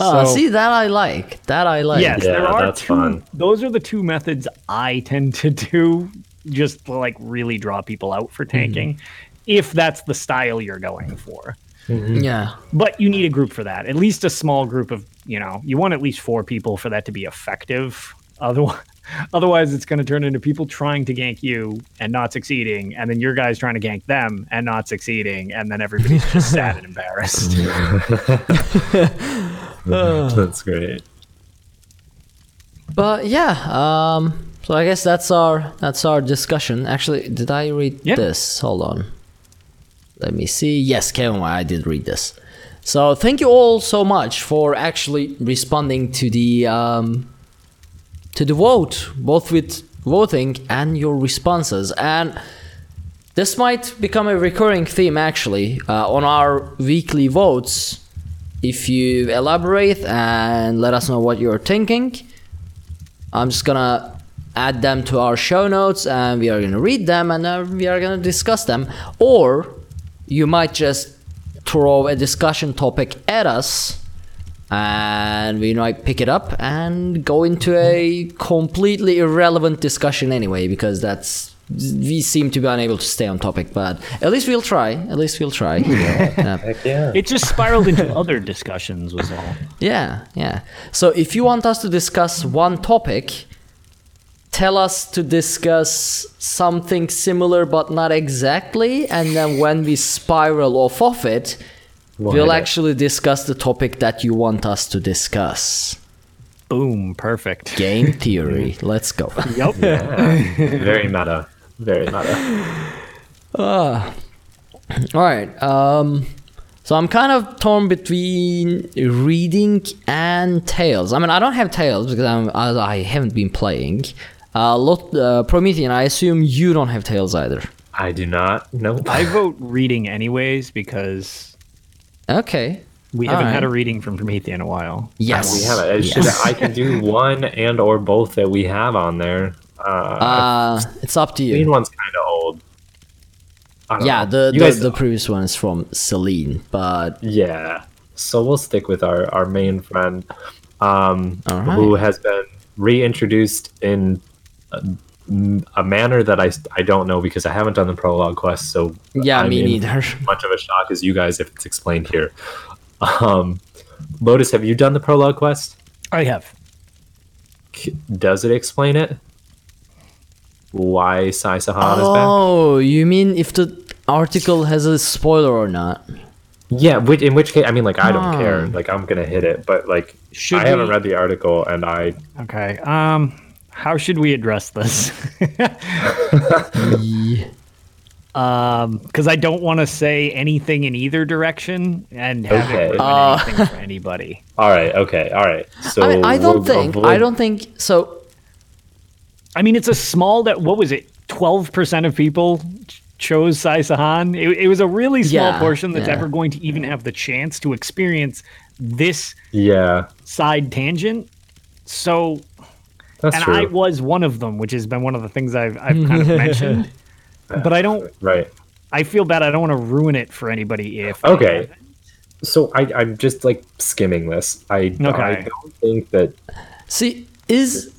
Ah, So- see that I like. That I like. yes, Yeah, there are that's two. fun. Those are the two methods I tend to do, just to like really draw people out for tanking, if that's the style you're going for. Yeah. But you need a group for that. At least a small group of, you know, you want at least four people for that to be effective. Otherwise, (laughs) otherwise it's going to turn into people trying to gank you and not succeeding, and then your guys trying to gank them and not succeeding, and then everybody's just (laughs) sad and embarrassed. (laughs) That's great. But yeah, um so I guess that's our that's our discussion. Actually, did I read Yeah. this? Hold on. Let me see. Yes, Kevin, I did read this. So thank you all so much for actually responding to the um to the vote, both with voting and your responses. And this might become a recurring theme actually uh, on our weekly votes. If you elaborate and let us know what you're thinking, I'm just gonna add them to our show notes and we are gonna read them and uh, we are gonna discuss them. Or you might just throw a discussion topic at us and we might pick it up and go into a completely irrelevant discussion anyway because that's we seem to be unable to stay on topic but at least we'll try at least we'll try (laughs) yeah. Heck yeah. it just spiraled into other discussions, was all. Yeah, yeah. So if you want us to discuss one topic, tell us to discuss something similar but not exactly, and then when we spiral off of it, We'll we'll hit it. actually discuss the topic that you want us to discuss. Boom, perfect. Game theory. (laughs) Let's go. Yep. Very meta. Very meta. (laughs) All right. Um, so I'm kind of torn between reading and Tales. I mean, I don't have Tales because I'm, I, I haven't been playing. Uh, lot, uh, Promethean, I assume you don't have Tales either. I do not. Nope. (laughs) I vote reading anyways because Okay. we haven't Alright. had a reading from Promethean in a while. Yes. we have it. Yes. just I can do (laughs) one and or both that we have on there. Uh, Uh, it's up to you. the main one's kind of old. Yeah, know. the, the, guys- the previous one is from Celine, but Yeah. So we'll stick with our, our main friend, um, All who has been reintroduced in a, a manner that I, I don't know because I haven't done the prologue quest. So yeah, I'm me neither. (laughs) Much of a shock as you guys if it's explained here. Um, Lotus, have you done the prologue quest? I have. does it explain it? Why Sai Sahan is back? Oh, you mean if the article has a spoiler or not? Yeah, which, in which case, I mean, like, I don't Hmm. care. Like, I'm gonna hit it, but like, Should I haven't read the article, and I Okay. Um, how should we address this? (laughs) um, because I don't want to say anything in either direction and have Okay. it ruin Uh. anything for anybody. (laughs) all right, okay, all right. So I mean, I don't we'll think. I don't think so. I mean, it's a small that. What was it? Twelve percent of people ch- chose Sai Sahan. It, it was a really small Yeah, portion that's yeah. ever going to even have the chance to experience this Yeah, side tangent. So that's and true. I was one of them, which has been one of the things I've I've kind of (laughs) mentioned. But I don't. right. I feel bad. I don't want to ruin it for anybody. If Okay. haven't. So I, I'm just like skimming this. I, I don't think that See, is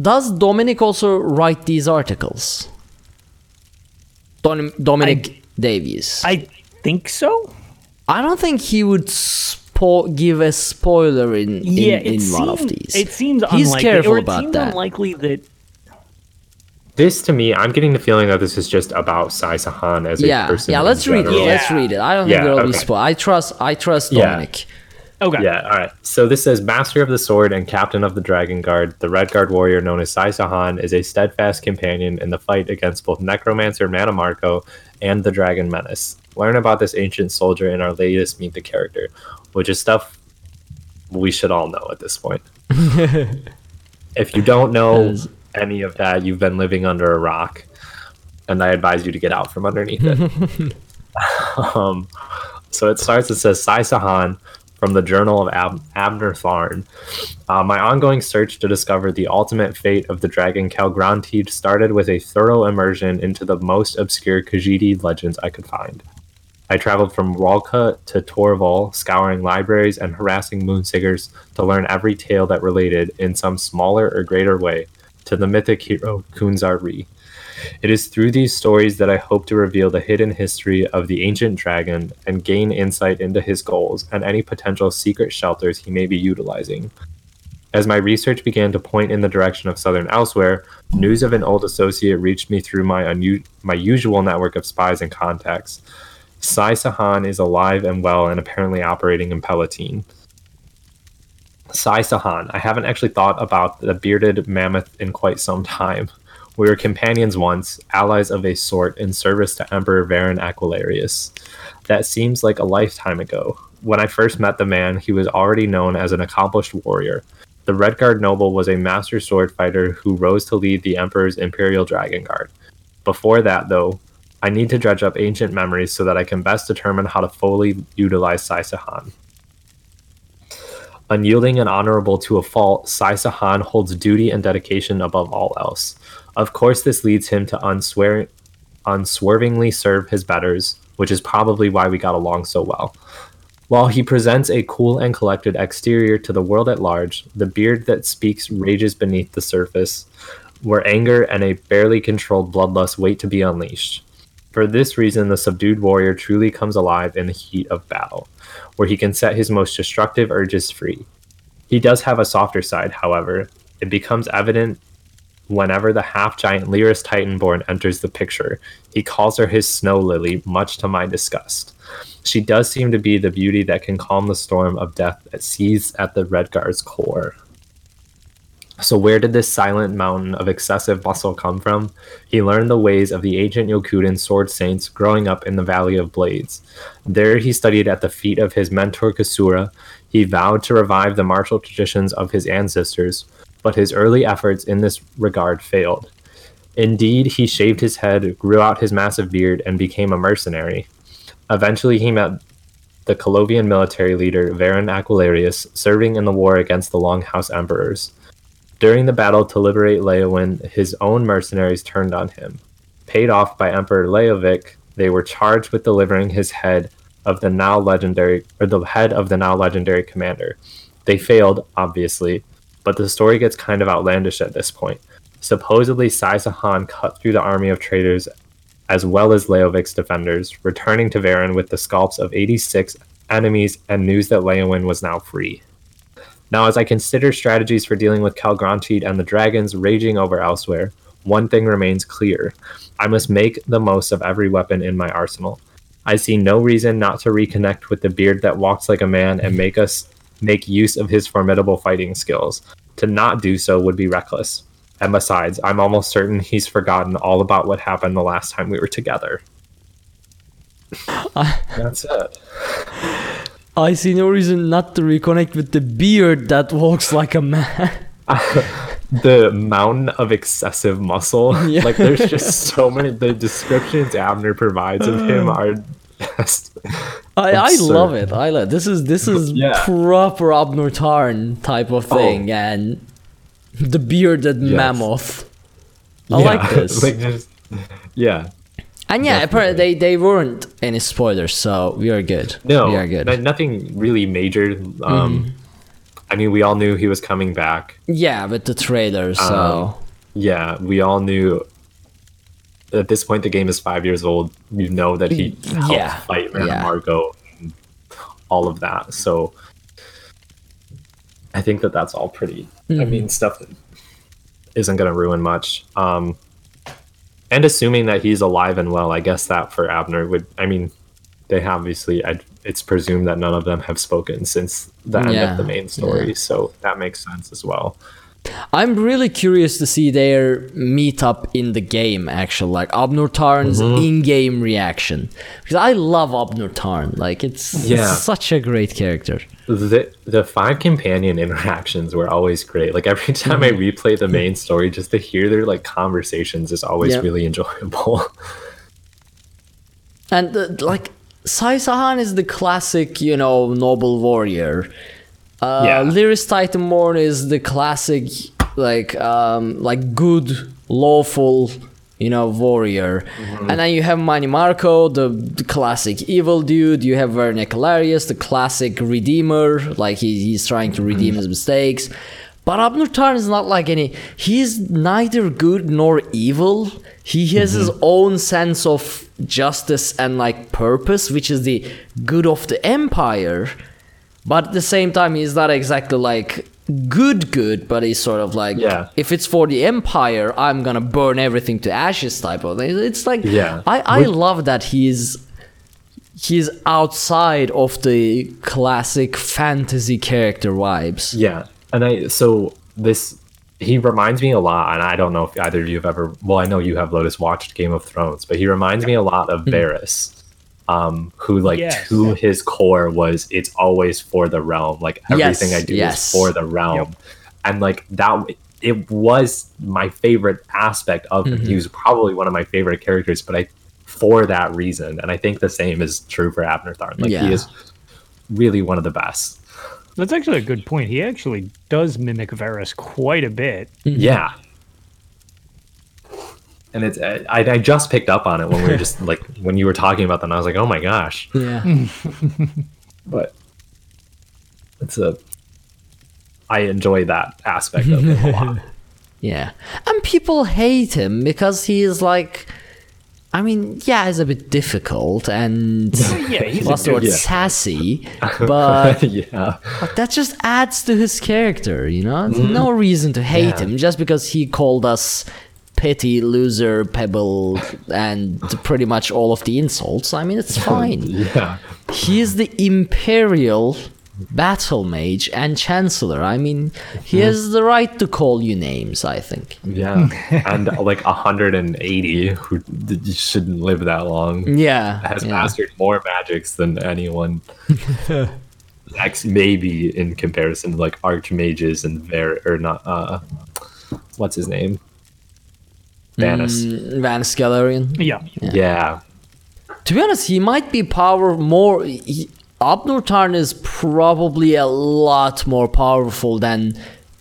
does Dominic also write these articles? Dom- Dominic Davies. I, I think so. I don't think he would spo- give a spoiler in in, Yeah, in it one of seems- these. It seems He's unlikely, careful or it about seems that. unlikely that this to me, I'm getting the feeling that this is just about Sai Sahan as a yeah, person. yeah. in Let's read it. general. Let's read it. I don't Yeah, think there will be okay. spoil. I trust. I trust Yeah. Okay. Yeah, all right. So this says Master of the Sword and Captain of the Dragon Guard, the Redguard warrior known as Sai Sahan, is a steadfast companion in the fight against both Necromancer Mannimarco and the Dragon Menace. Learn about this ancient soldier in our latest Meet the Character, which is stuff we should all know at this point. (laughs) if you don't know any of that, you've been living under a rock, and I advise you to get out from underneath it. (laughs) (laughs) um, so it starts, it says Sai Sahan from the Journal of Ab- Abnur Tharn. Uh, my ongoing search to discover the ultimate fate of the dragon Kaalgrontiid started with a thorough immersion into the most obscure Khajiit legends I could find. I traveled from Walca to Torval, scouring libraries and harassing moonsingers to learn every tale that related, in some smaller or greater way, to the mythic hero Kunzar. It is through these stories that I hope to reveal the hidden history of the ancient dragon and gain insight into his goals and any potential secret shelters he may be utilizing. As my research began to point in the direction of southern Elsweyr, news of an old associate reached me through my unu- my usual network of spies and contacts. Sai Sahan is alive and well and apparently operating in Pellitine. Sai Sahan, I haven't actually thought about the bearded mammoth in quite some time. We were companions once, allies of a sort, in service to Emperor Varen Aquilarius. That seems like a lifetime ago. When I first met the man, he was already known as an accomplished warrior. The Redguard noble was a master sword fighter who rose to lead the Emperor's Imperial Dragon Guard. Before that, though, I need to dredge up ancient memories so that I can best determine how to fully utilize Sai Sahan. Unyielding and honorable to a fault, Sai Sahan holds duty and dedication above all else. Of course, this leads him to unswear- unswervingly serve his betters, which is probably why we got along so well. While he presents a cool and collected exterior to the world at large, the beard that speaks rages beneath the surface, where anger and a barely controlled bloodlust wait to be unleashed. For this reason, the subdued warrior truly comes alive in the heat of battle, where he can set his most destructive urges free. He does have a softer side, however. It becomes evident whenever the half giant Lyris Titanborn enters the picture. He calls her his snow lily, much to my disgust. She does seem to be the beauty that can calm the storm of death that seethes at the Redguard's core. So, where did this silent mountain of excessive muscle come from? He learned the ways of the ancient Yokuden sword saints growing up in the Valley of Blades. There, he studied at the feet of his mentor Kasura. He vowed to revive the martial traditions of his ancestors, but his early efforts in this regard failed. Indeed, he shaved his head, grew out his massive beard, and became a mercenary. Eventually, he met the Colovian military leader Varen Aquilarius, serving in the war against the Longhouse Emperors. During the battle to liberate Leyawiin, his own mercenaries turned on him. Paid off by Emperor Leovic, they were charged with delivering his head of the now legendary or the head of the now legendary commander. They failed, obviously, but the story gets kind of outlandish at this point. Supposedly, Sai Sahan cut through the army of traitors as well as Leovic's defenders, returning to Varen with the scalps of 86 enemies and news that Leyawiin was now free. Now, as I consider strategies for dealing with Kaalgrontiid and the dragons raging over Elsweyr, one thing remains clear. I must make the most of every weapon in my arsenal. I see no reason not to reconnect with the beard that walks like a man and make us make use of his formidable fighting skills. To not do so would be reckless. And besides, I'm almost certain he's forgotten all about what happened the last time we were together. (laughs) That's it. I see no reason not to reconnect with the beard that walks like a man. (laughs) the mountain of excessive muscle. (laughs) Yeah. Like there's just so many the descriptions Abnur provides of him uh. are just (laughs) I, I love it. I love this is this is Yeah. proper Abnur Tharn type of Oh. thing and the bearded Yes. mammoth. I Yeah, like this. (laughs) like just yeah. and yeah, apparently they, they weren't any spoilers, so we are good. No, we are good. No- nothing really major. Um I mean we all knew he was coming back. yeah, with the trailer, so Um, Yeah, we all knew at this point the game is five years old. You know that he helped Yeah, fight Rana yeah. Margot all of that. So I think that that's all pretty. Mm-hmm. I mean, stuff that isn't going to ruin much. Um, and assuming that he's alive and well, I guess that for Abnur would. I mean, they obviously. i it's presumed that none of them have spoken since the end Yeah, of the main story, so that makes sense as well. I'm really curious to see their meetup in the game. Actually, like Abnur Tharn's Mm-hmm. in-game reaction, because I love Abnur Tarn. Like it's, Yeah. it's such a great character. the the five companion (laughs) interactions were always great. Like every (laughs) time I replay the main story, just to hear their like conversations is always Yeah. really enjoyable. (laughs) And the, like Sai Sahan is the classic, you know, noble warrior. Uh, Yeah. Lyris Titanborn is the classic, like, um, like good, lawful, you know, warrior. And then you have Mannimarco, the, the classic evil dude. You have Calarius, the classic redeemer. Like he, he's trying to redeem his mistakes. But Abnur Tharn is not like any. He's neither good nor evil. He has his own sense of justice and like purpose, which is the good of the empire. But at the same time, he's not exactly like good, good, but he's sort of like, Yeah. if it's for the empire, I'm gonna burn everything to ashes type of thing. It's like, Yeah. I, I Would- love that he's he's outside of the classic fantasy character vibes. yeah, and I so this he reminds me a lot, and I don't know if either of you have ever. Well, I know you have Lotus watched Game of Thrones, but he reminds me a lot of hmm. Varys. Um, who like Yes. to his core was it's always for the realm. Like everything Yes, I do yes. is for the realm. Yep. and like that it was my favorite aspect of him. He was probably one of my favorite characters, but I for that reason, and I think the same is true for Abnur Tharn. Like Yeah. he is really one of the best. That's actually a good point. He actually does mimic Varys quite a bit. Yeah. And it's uh, I, I just picked up on it when we were just (laughs) like when you were talking about them. I was like, oh my gosh! Yeah. (laughs) But it's a I enjoy that aspect of it a lot. (laughs) Yeah. And people hate him because he is like I mean, yeah, he's a bit difficult and Yeah, he's a what's the word Yeah. sassy, but yeah, But that just adds to his character, you know? There's mm. no reason to hate. Yeah. him just because he called us petty loser, pebble, and pretty much all of the insults. I mean, it's (laughs) fine. yeah, he is the imperial battle mage and chancellor. I mean, he Mm-hmm. has the right to call you names, I think. yeah. And like 180 who shouldn't live that long. Yeah. has yeah. mastered more magics than anyone. (laughs) Ex maybe in comparison to like archmages and ver or not uh what's his name? Vanus. Mm, Vanus Galerion. Yeah. Yeah. To be honest, he might be power more. He, Abnur is probably a lot more powerful than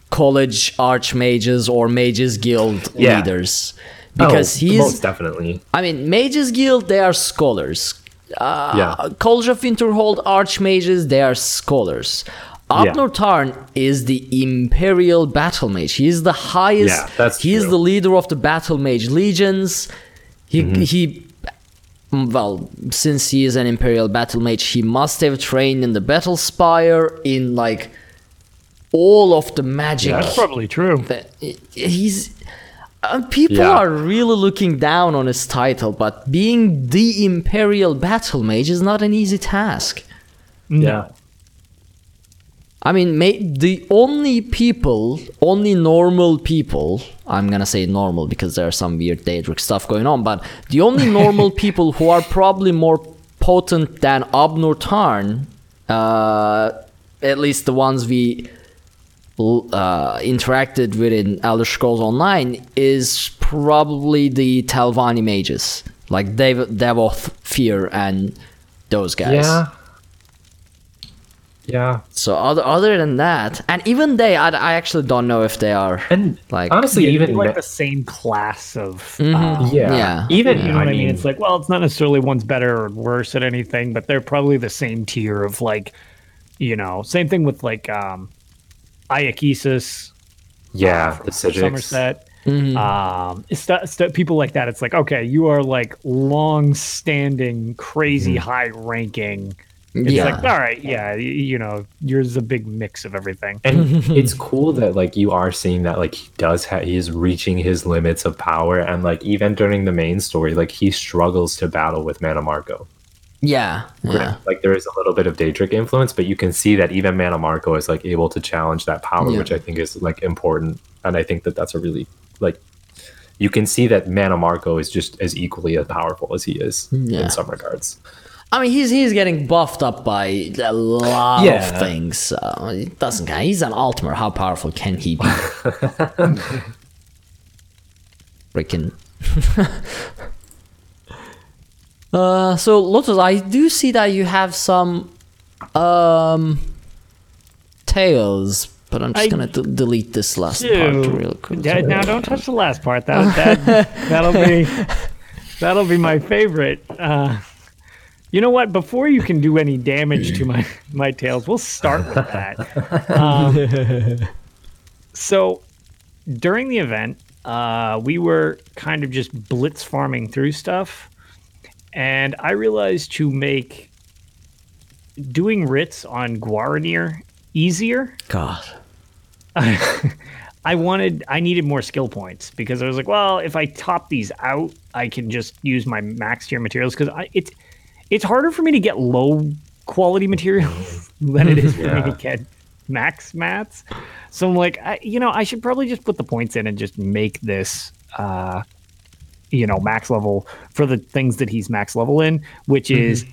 college archmages or mages guild Yeah. leaders because Oh, he's. most definitely. I mean, mages guild they are scholars. Uh, Yeah. College of Winterhold archmages they are scholars. Yeah. Tharn is the imperial battle mage. He is the highest. Yeah, that's he is the leader of the battle mage legions. He Mm-hmm. he well, since he is an imperial battle mage, he must have trained in the battle spire in like all of the magic. That's probably true. that he's uh, people Yeah. are really looking down on his title, but being the Imperial Battle Mage is not an easy task. Yeah. I mean, ma- the only people, only normal people, I'm gonna say normal because there are some weird Daedric stuff going on, but the only (laughs) normal people who are probably more potent than Abnur Tharn, uh, at least the ones we uh, interacted with in Elder Scrolls Online, is probably the Telvanni mages, like Dev- Divayth, Fyr, and those guys. Yeah. Yeah. So other other than that, and even they, I, I actually don't know if they are And like honestly, even like the same class of. Mhm. uh, yeah, Yeah. even you know what I mean? mean, It's like, well, it's not necessarily one's better or worse at anything, but they're probably the same tier of like, you know, same thing with like um, Iachesis, yeah, the Psijics. Somerset. Mhm. Um, it's stu- stu- people like that. It's like, okay, you are like long-standing, crazy, high-ranking. It's yeah, like, all right, yeah, you know, yours is a big mix of everything. and (laughs) it's cool that like you are seeing that like he does have he is reaching his limits of power and like even during the main story like he struggles to battle with Mannimarco. yeah, yeah. Like there is a little bit of Daedric influence, but you can see that even Mannimarco is like able to challenge that power, Yeah. which I think is like important. And I think that that's a really like you can see that Mannimarco is just as equally as powerful as he is Yeah. in some regards. I mean, he's he's getting buffed up by a lot Yeah. of things. So it doesn't count. He's an Altmer. How powerful can he be? (laughs) Freaking. (laughs) uh, so Lotus, I do see that you have some um tails, but I'm just I gonna d- delete this last part real quick. Yeah, now don't touch the last part. That, that (laughs) that'll be that'll be my favorite. Uh, you know what? Before you can do any damage to my (laughs) my tails, we'll start with that. Um, (laughs) so during the event, uh, we were kind of just blitz farming through stuff, and I realized to make doing writs on Guaranir easier. God. (laughs) I wanted I needed more skill points because I was like, well, if I top these out, I can just use my max tier materials because it's it's harder for me to get low quality materials (laughs) than it is for me to get max mats. So I'm like, I, you know, I should probably just put the points in and just make this uh you know, max level for the things that he's max level in, which is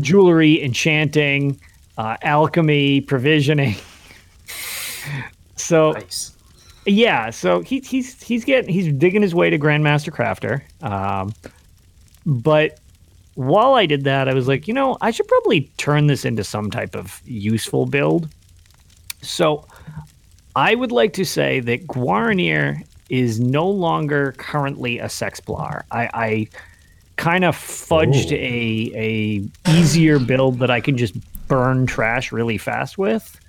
jewelry, enchanting, uh, alchemy, provisioning. (laughs) so Nice. yeah, so he, he's he's getting he's digging his way to Grandmaster Crafter. Um, but while I did that, I was like, you know, I should probably turn this into some type of useful build. So I would like to say that Guaranir is no longer currently a Sexplar. I, I kind of fudged oh. a a easier build that I can just burn trash really fast with.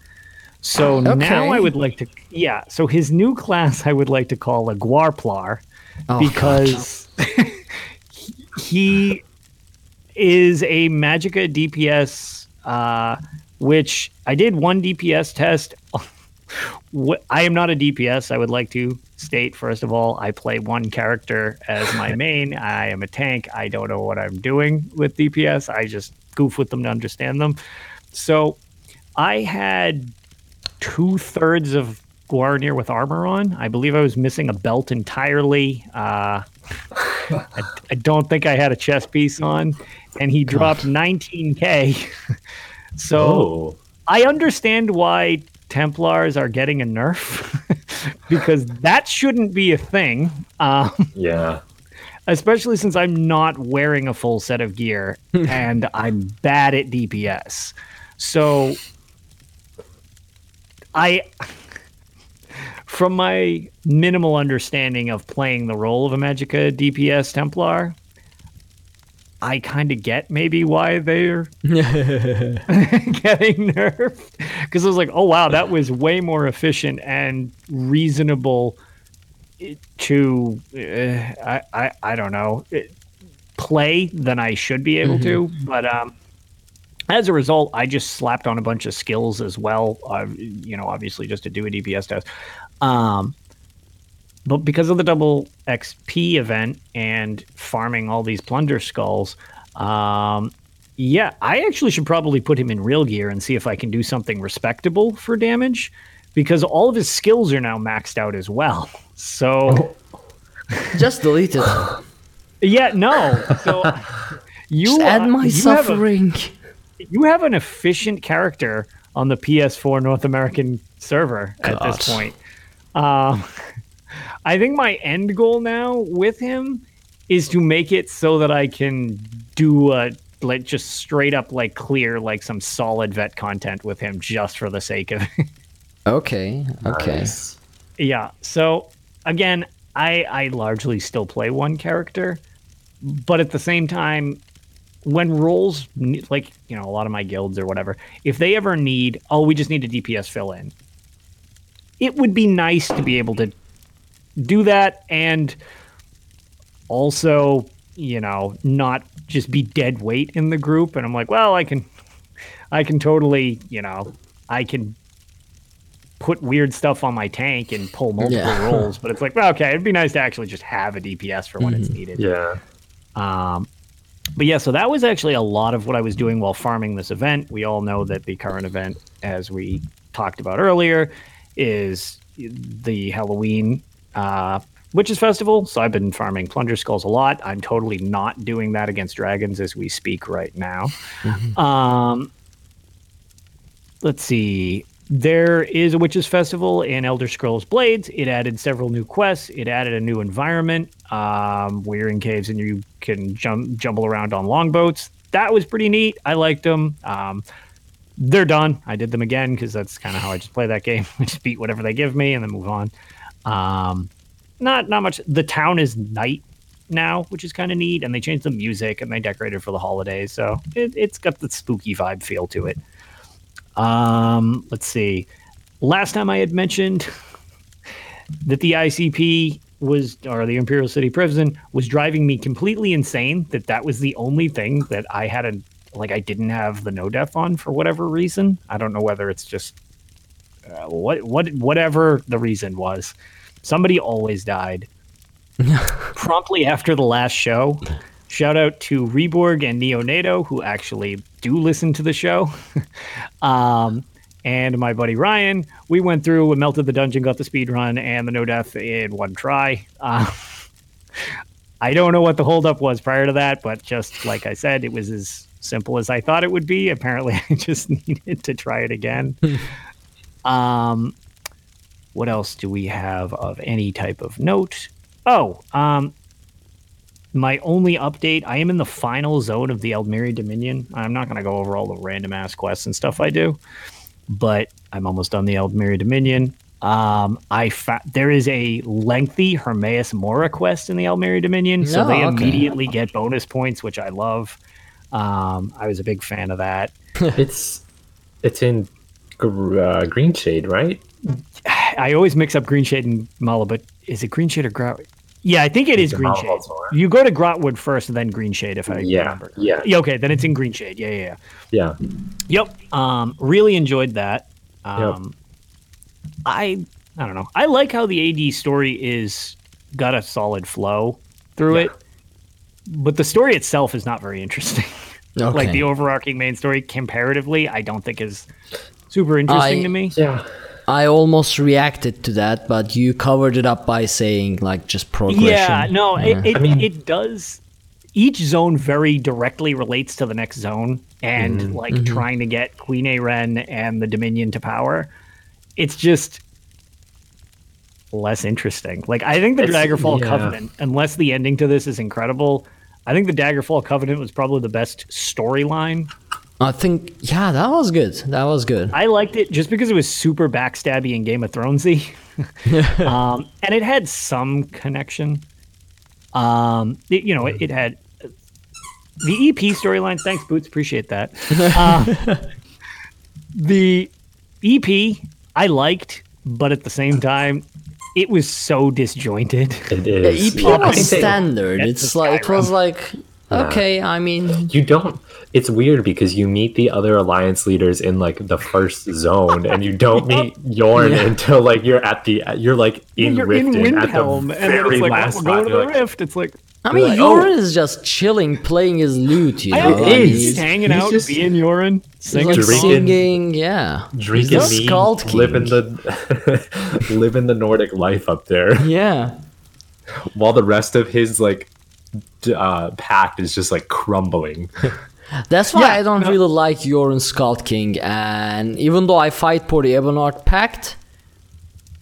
So ah, now I would like to, yeah. So his new class I would like to call a Guarplar Oh, because (laughs) he is a Magica DPS, uh, which I did one DPS test. (laughs) I am not a DPS. I would like to state first of all, I play one character as my (laughs) main. I am a tank. I don't know what I'm doing with DPS. I just goof with them to understand them. So I had two thirds of Guarnir with armor on. I believe I was missing a belt entirely. Uh, (laughs) I, I don't think I had a chess piece on, and he dropped 19k. (laughs) so Oh, I understand why Templars are getting a nerf (laughs) because that shouldn't be a thing. Um, yeah. especially since I'm not wearing a full set of gear (laughs) and I'm bad at DPS. So I from my minimal understanding of playing the role of a Magica DPS Templar, I kind of get maybe why they're (laughs) (laughs) getting nerfed because I was like, oh wow, that was way more efficient and reasonable to uh, I, I I don't know play than I should be able to. But um, as a result, I just slapped on a bunch of skills as well. Uh, you know, obviously just to do a DPS test. Um, but because of the double XP event and farming all these plunder skulls, um, yeah, I actually should probably put him in real gear and see if I can do something respectable for damage, because all of his skills are now maxed out as well. (laughs) So (laughs) Just delete it. (laughs) yeah, no. So you Just add uh, my you have a- suffering. you have an efficient character on the PS4 North American server at this point. Um, (laughs) I think my end goal now with him is to make it so that I can do a like just straight up like clear like some solid vet content with him just for the sake of it. (laughs) Okay, okay. Nice. yeah. So again, I I largely still play one character, but at the same time, when roles like you know a lot of my guilds or whatever, if they ever need, oh, we just need a DPS fill in, it would be nice to be able to do that and also you know not just be dead weight in the group. And I'm like, well, I can, I can totally you know I can put weird stuff on my tank and pull multiple Yeah. (laughs) rolls, but it's like, well, okay, it'd be nice to actually just have a DPS for when it's needed. Yeah. Um, but yeah, so that was actually a lot of what I was doing while farming this event. We all know that the current event, as we talked about earlier, is the Halloween uh, Witches Festival. So I've been farming Plunder Skulls a lot. I'm totally not doing that against dragons as we speak right now. Um, let's see. There is a witches festival in Elder Scrolls Blades. It added several new quests. It added a new environment um, you're in caves and you can jump jumble around on longboats. That was pretty neat. I liked them. Um, they're done. I did them again because that's kind of how I just play that game. (laughs) I just beat whatever they give me and then move on. Um, not not much. The town is night now, which is kind of neat, and they changed the music and they decorated for the holidays, so it, it's got the spooky vibe feel to it. Um, let's see. Last time I had mentioned (laughs) that the ICP was, or the Imperial City Prison, was driving me completely insane. That that was the only thing that I had a like I didn't have the no def on for whatever reason. I don't know whether it's just uh, what what whatever the reason was. Somebody always died (laughs) promptly after the last show. Shout out to Reborg and Neonato, who actually do listen to the show. (laughs) um, and my buddy Ryan, we went through, we melted the dungeon, got the speed run, and the no death in one try. Uh, (laughs) I don't know what the holdup was prior to that, but just like I said, it was as simple as I thought it would be. Apparently, (laughs) I just (laughs) needed to try it again. um, what else do we have of any type of note? Oh, um, my only update I am in the final zone of the Aldmeri Dominion. I'm not going to go over all the random ass quests and stuff I do, but I'm almost done the Aldmeri Dominion. Um, I fa- there is a lengthy Hermaeus Mora quest in the Aldmeri Dominion, so they okay. immediately get bonus points, which I love. Um, I was a big fan of that. (laughs) it's it's in gr- uh, Greenshade, right? I always mix up Greenshade and Mala, but is it Greenshade or Grot? Yeah, I think it is it Greenshade. You go to Grahtwood first, and then Greenshade, if I Yeah, remember. yeah. Yeah. Okay, then it's in Greenshade. Yeah, yeah, yeah. Yeah. Yep. Um, really enjoyed that. Um, I I don't know. I like how the AD story is got a solid flow through Yeah. it, but the story itself is not very interesting. (laughs) like the overarching main story, comparatively, I don't think is super interesting I- to me. Yeah. I almost reacted to that, but you covered it up by saying like just progression. Yeah, no, it, it, I mean- it does. Each zone very directly relates to the next zone, and Mm-hmm. like trying to get Queen Ayrenn and the Dominion to power, it's just less interesting. Like I think the It's- Daggerfall yeah. Covenant, unless the ending to this is incredible, I think the Daggerfall Covenant was probably the best storyline. I think yeah, that was good. That was good. I liked it just because it was super backstabby and Game of Thronesy, (laughs) um, and it had some connection. Um, it- you know, it, it had the EP storyline. Thanks, Boots. Appreciate that. (laughs) Uh, the EP I liked, but at the same time, it was so disjointed. It Yeah, is. EP Yeah, I was standard. That's It's the like it was like Okay, I mean, You don't. It's weird because you meet the other alliance leaders in like the first zone, and you don't (laughs) meet Jorunn Yeah. until like you're at the you're like in You're Riften in at the Windhelm, and then very it's like, last oh, we're going to You're the like, rift. It's like, I mean, like, Jorunn oh. is just chilling, playing his lute. You know, know, is. he's hanging He's out, just- being Jorunn, singing like Drinking- singing. Yeah, drinking he's a mead, living the (laughs) living the Nordic life up there, Yeah, while the rest of his like uh, pact is just like crumbling. (laughs) that's why Yeah, I don't no. really like Jorunn Skald King. And even though I fight for the Ebonheart Pact,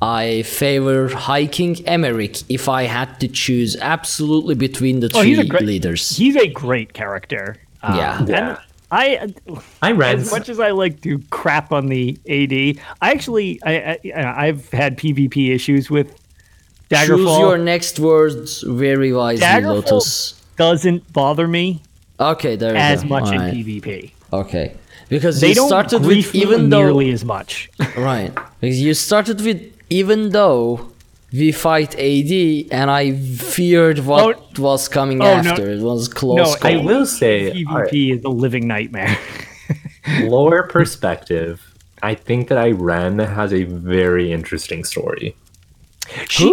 I favor High King Emeric if I had to choose absolutely between the Oh, three he's great leaders. He's a great character. Um, Yeah. and Yeah. I, I ran. as much as I like to crap on the AD, I actually, I, I I've had PvP issues with Daggerfall. Choose your next words very wisely, Daggerfall Lotus. doesn't bother me Okay, there as go. much in Alright. PvP. Okay, because They you don't started grief with even though nearly as much. (laughs) right because you started with even though we fight AD and I feared what was coming Oh, no. after. It was close. No, call. I will say, PvP all right, is a living nightmare. (laughs) Lower perspective. I think that Ayrenn has a very interesting story She,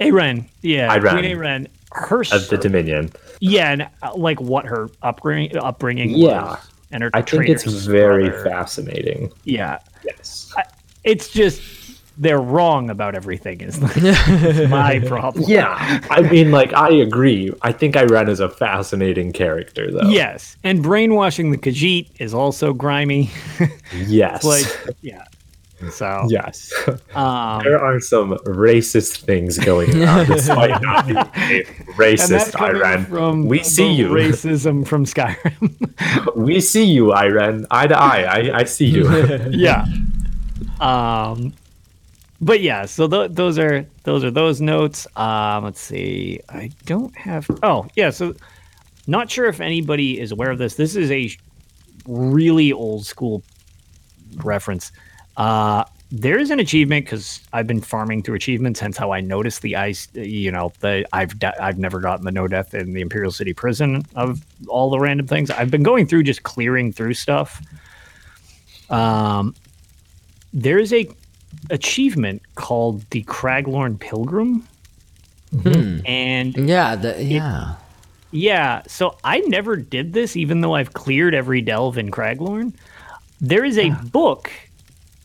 Ayrenn, yeah, Ayrenn. Queen Ayrenn, her, of the Dominion. yeah, and uh, like what her upbringing, upbringing Yeah. was, and her. I think it's very brother. fascinating. Yeah, Yes. it's just they're wrong about everything. Is (laughs) my (laughs) problem. Yeah, I mean, like, I agree. I think Ayrenn is a fascinating character, though. Yes, and brainwashing the Khajiit is also grimy. (laughs) Yes. like, yeah. So, yes. um, there are some racist things going on, despite not being a racist Ayrenn. from we see you. Racism from Skyrim. we see you, Ayrenn. Eye to eye. I, I see you. yeah. Um, but yeah, so th- those are those are those notes. Um, let's see. I don't have. Oh yeah, so not sure if anybody is aware of this. This is a really old school reference. Uh, there is an achievement because I've been farming through achievements. Hence how I noticed the ice. You know, the I've de- I've never gotten the no death in the Imperial City Prison of all the random things. I've been going through just clearing through stuff. Um, there's a achievement called the Craglorn Pilgrim, hmm. and yeah, the, yeah. yeah, so I never did this, even though I've cleared every delve in Craglorn. There is a ah. book.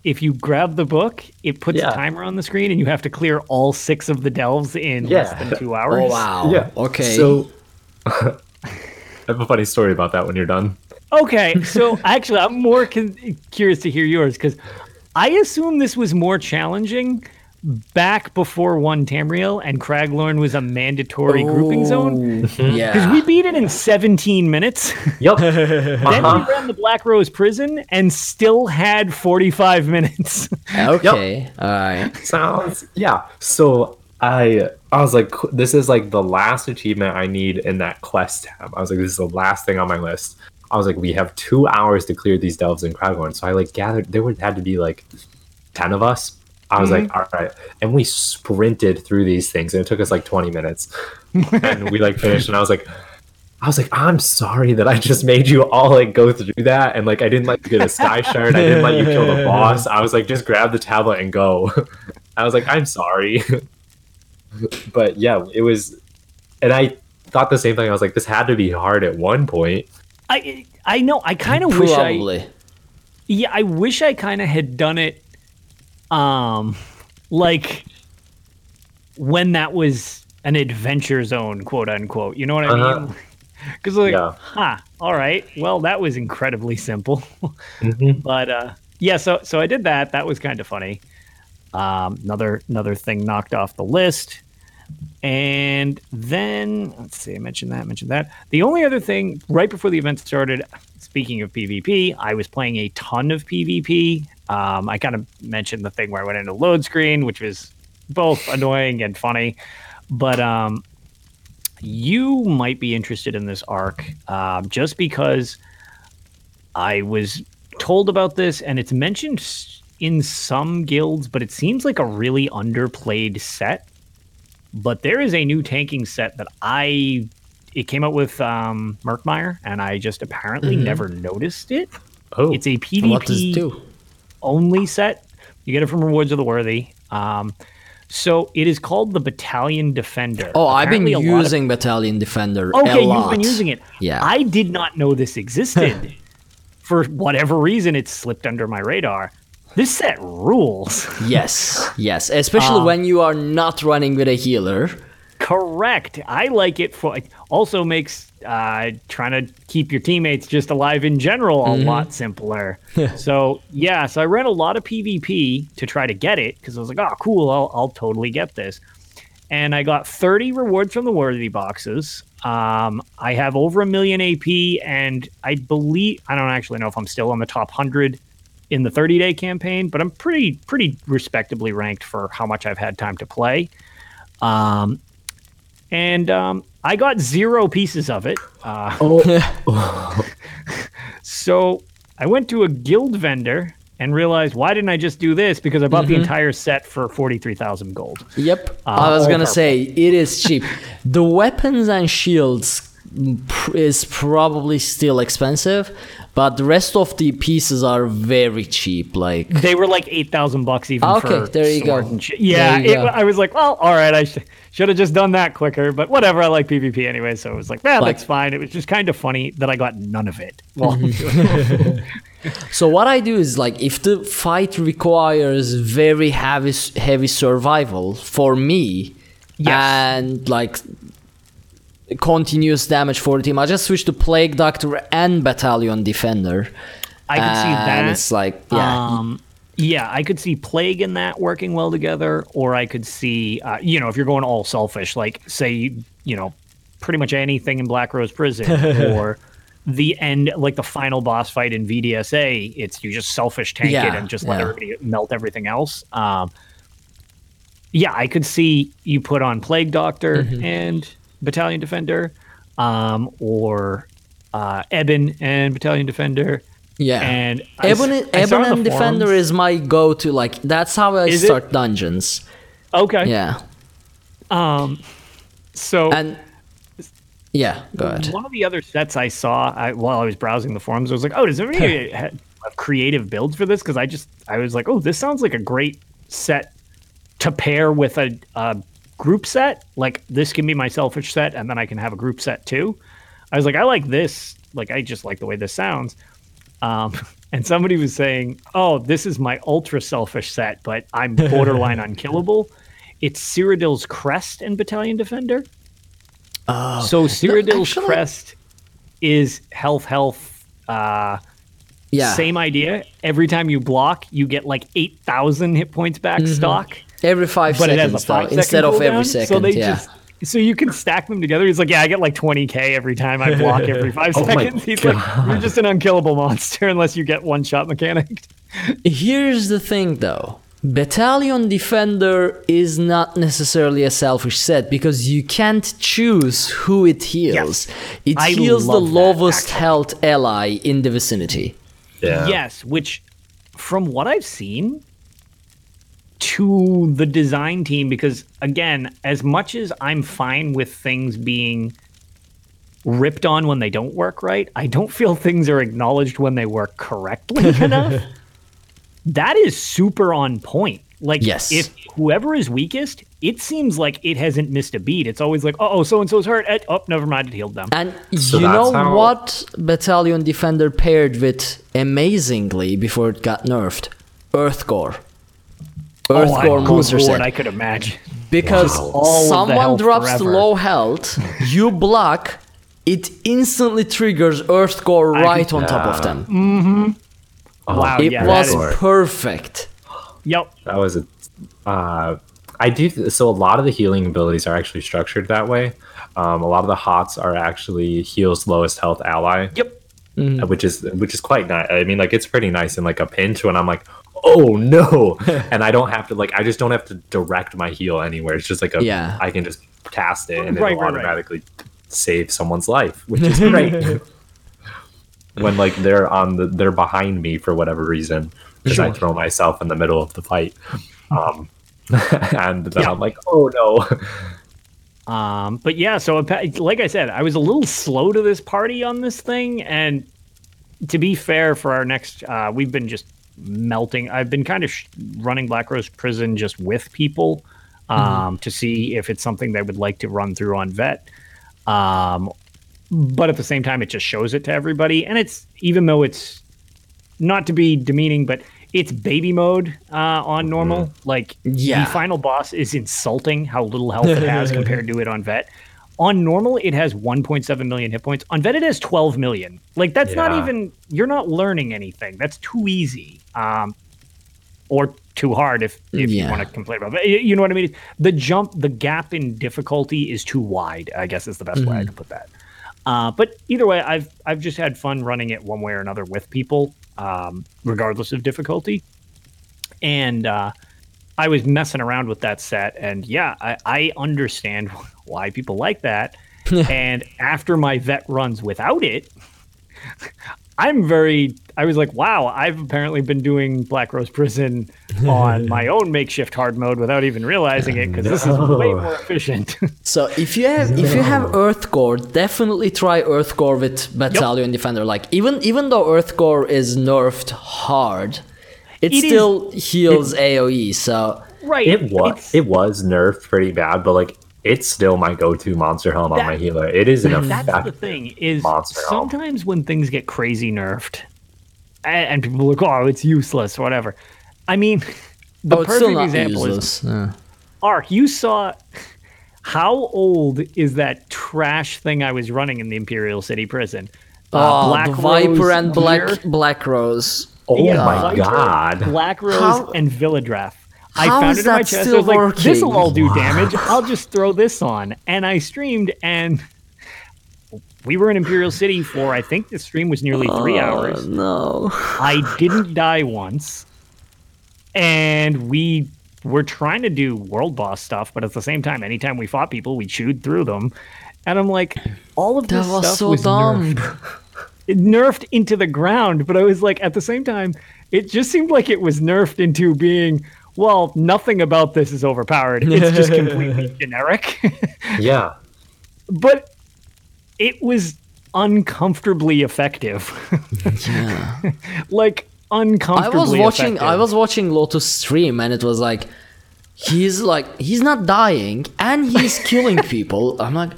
If you grab the book, it puts Yeah. a timer on the screen, and you have to clear all six of the delves in less than two hours. Oh wow. Yeah. Okay. So, (laughs) I have a funny story about that when you're done. Okay, so actually, I'm more con- curious to hear yours because I assume this was more challenging back before one Tamriel and Craglorn was a mandatory grouping zone. Yeah. Because we beat it in 17 minutes. Yep. (laughs) (laughs) then Uh-huh. we ran the Black Rose prison and still had 45 minutes. (laughs) okay. All right. Sounds yeah. So I I was like, this is like the last achievement I need in that quest tab. I was like, this is the last thing on my list. I was like, we have two hours to clear these delves in Craglorn. So I like gathered. There would had to be like ten of us. I was like, mm-hmm. all right, and we sprinted through these things, and it took us like twenty minutes, and we like finished. And I was like. I was like, I'm sorry that I just made you all like go through that, and like I didn't let you get a sky shard. I didn't let you kill the boss. I was like, just grab the tablet and go. (laughs) I was like, I'm sorry, (laughs) but yeah, it was, and I thought the same thing. I was like, this had to be hard at one point. I I know. I kind of wish I Yeah, I wish I kind of had done it um like when that was an adventure zone, quote unquote. You know what I Uh-huh. mean? Cuz like, Yeah. huh, all right. Well, that was incredibly simple. Mhm. (laughs) but uh yeah, so so I did that. That was kind of funny. Um another another thing knocked off the list. And then let's see, I mentioned that, mentioned that. The only other thing right before the event started, speaking of PvP, I was playing a ton of PvP. Um, I kind of mentioned the thing where I went into load screen, which was both annoying and funny. But um, you might be interested in this arc um, just because I was told about this and it's mentioned in some guilds, but it seems like a really underplayed set. But there is a new tanking set that I it came out with um, Murkmire, and I just apparently never noticed it. Oh, It's a PvP only set. You get it from Rewards of the Worthy. Um, so it is called the Battalion Defender. Oh, I've been Apparently lot of- using Battalion Defender Okay, a you've been using it. Yeah. I did not know this existed. (laughs) For whatever reason, it slipped under my radar. This set rules. Yes, yes. Especially Um, when you are not running with a healer. Correct. I like it for. It also makes uh, trying to keep your teammates just alive in general a lot simpler. (laughs) so yeah, so I ran a lot of PvP to try to get it because I was like, oh, cool, I'll, I'll totally get this. And I got 30 rewards from the worthy boxes. Um, I have over a million AP, and I believe I don't actually know if I'm still on the top hundred in the 30 day campaign, but I'm pretty pretty respectably ranked for how much I've had time to play. Um, and um, I got zero pieces of it. Uh, (laughs) so I went to a guild vendor and realized why didn't I just do this? Because I bought the entire set for forty three thousand gold. Yep. Uh, I was gonna purple. say it is cheap. the weapons and shields is probably still expensive, but the rest of the pieces are very cheap. Like They were like eight thousand bucks even ah, Okay, for there you go. Yeah, you it, go. I was like, well, all right, I sh- should have just done that quicker, but whatever. I like PvP anyway, so it was like, yeah, But- that's fine. It was just kind of funny that I got none of (laughs) it. So what I do is like if the fight requires very heavy heavy survival for me Yes. and like continuous damage for the team, I just switched to Plague Doctor and Battalion Defender. I can see that. It's like yeah, Um, yeah, I could see plague in that working well together, or I could see, uh, you know, if you're going all selfish, like say, you, you know, pretty much anything in Black Rose Prison, (laughs) or the end, like the final boss fight in VDSA, it's you just selfish tank it and just let yeah. everybody melt everything else. Um, yeah, I could see you put on Plague Doctor Mm-hmm. and Battalion Defender, um, or uh, Ebon and Battalion Defender. yeah. And I Ebon, I saw Ebon on and Defender forums- is my go-to. Like that's how I Is it? start dungeons. Okay. Yeah, Um. So and yeah, go ahead. one of the other sets I saw I, while I was browsing the forums, I was like, "Oh, does anybody (laughs) have creative builds for this?" Because I just I was like, "Oh, this sounds like a great set to pair with a, a group set. Like this can be my selfish set, and then I can have a group set too." I was like, "I like this. Like I just like the way this sounds." Um, (laughs) and somebody was saying, "Oh, this is my ultra selfish set, but I'm (laughs) borderline unkillable." It's Cyrodiil's Crest and Battalion Defender. Oh, so Cyrodiil's Crest is health, health. Uh, Yeah, Same idea. Every time you block, you get like eight thousand hit points back Mm-hmm. stock, every five but it has a seconds though, five second instead of every cooldown, second. So they yeah. just so you can stack them together. He's like, yeah, I get like twenty k every time I block (laughs) every five Oh seconds. He's like, you're just an unkillable monster unless you get one shot mechanic. (laughs) Here's the thing though. Battalion Defender is not necessarily a selfish set because you can't choose who it heals. It I heals the love that, lowest health ally in the vicinity. Yeah. Yes, which from what I've seen to the design team, because again, as much as I'm fine with things being ripped on when they don't work right, I don't feel things are acknowledged when they work correctly (laughs) enough. That is super on point. Like, Yes. if whoever is weakest, it seems like it hasn't missed a beat. It's always like, oh, so and so's hurt. Eh, Oh, never mind, it healed them. And So you know how- what Battalion Defender paired with amazingly before it got nerfed? Earthgore. oh, I, Earthgore good monster set. I could imagine. Because All of the someone drops forever. low health, (laughs) you block, it instantly triggers Earthgore right on top of them. Oh, Wow, It yeah, was perfect. Yep. That was a. Uh, I do. So a lot of the healing abilities are actually structured that way. Um, a lot of the hots are actually heals lowest health ally. Yep. uh, Which is which is quite nice. I mean, like it's pretty nice in like a pinch when I'm like, oh no, (laughs) and I don't have to like I just don't have to direct my heal anywhere. It's just like a Yeah. I can just cast it and Right, it'll right, right. automatically save someone's life, which is (laughs) great. when like they're on the they're behind me for whatever reason because I throw myself in the middle of the fight. (laughs) Um, and then Yeah. I'm like, oh no. Um, but yeah, so like I said, I was a little slow to this party on this thing, and to be fair, for our next, uh, we've been just melting. I've been kind of sh- running Black Rose Prison just with people um, to see if it's something they would like to run through on Vet. Um, but at the same time, it just shows it to everybody, and it's even though it's not to be demeaning, but it's baby mode uh, on normal. Like Yeah. the final boss is insulting how little health it has (laughs) compared to it on vet. On normal, it has 1.7 million hit points. On vet, it has 12 million. Like that's not even. You're not learning anything. That's too easy. Um, or too hard if if you want to complain about. Y- you know what I mean? The jump, the gap in difficulty is too wide. I guess is the best way I can put that. Uh, but either way, I've I've just had fun running it one way or another with people, um, regardless of difficulty. And uh, I was messing around with that set, and yeah, I, I understand (laughs) why people like that. (laughs) and after my vet runs without it, I'm very. I was like, wow, I've apparently been doing Black Rose Prison (laughs) on my own makeshift hard mode without even realizing it because this is way more efficient. So if you have if you have Earthgore, definitely try Earthgore with Battalion Defender. Like even even though Earthgore is nerfed hard, it, It is- still heals AOE. So right. It was it was nerfed pretty bad, but like it's still my go-to monster helm on my healer. It is an (laughs) That's the effective. thing is monster helm. sometimes when things get crazy nerfed, and, and people are like, "Oh, it's useless," or whatever. I mean, (laughs) the oh, perfect still not example is useless. Yeah. Ark. You saw (laughs) how old is that trash thing I was running in the Imperial City prison? Uh, Oh, the Viper Rose and Black Gear? Black Rose. Oh Yeah, my Viper, god. Black Rose How- and Velidreth. I how found it in my that chest. I still was like, this will all do damage. I'll just throw this on. And I streamed, and we were in Imperial City for, I think the stream was nearly three oh, hours. No. I didn't die once. And we were trying to do world boss stuff, but at the same time, anytime we fought people, we chewed through them. And I'm like, all of this That was stuff so was dumb. nerfed (laughs) it nerfed into the ground, but I was like, at the same time, it just seemed like it was nerfed into being, well, nothing about this is overpowered. It's just (laughs) completely generic. (laughs) Yeah. but it was uncomfortably effective. (laughs) Yeah. like uncomfortably I was watching I was watching Lotus stream and it was like he's like he's not dying and he's killing people. I'm like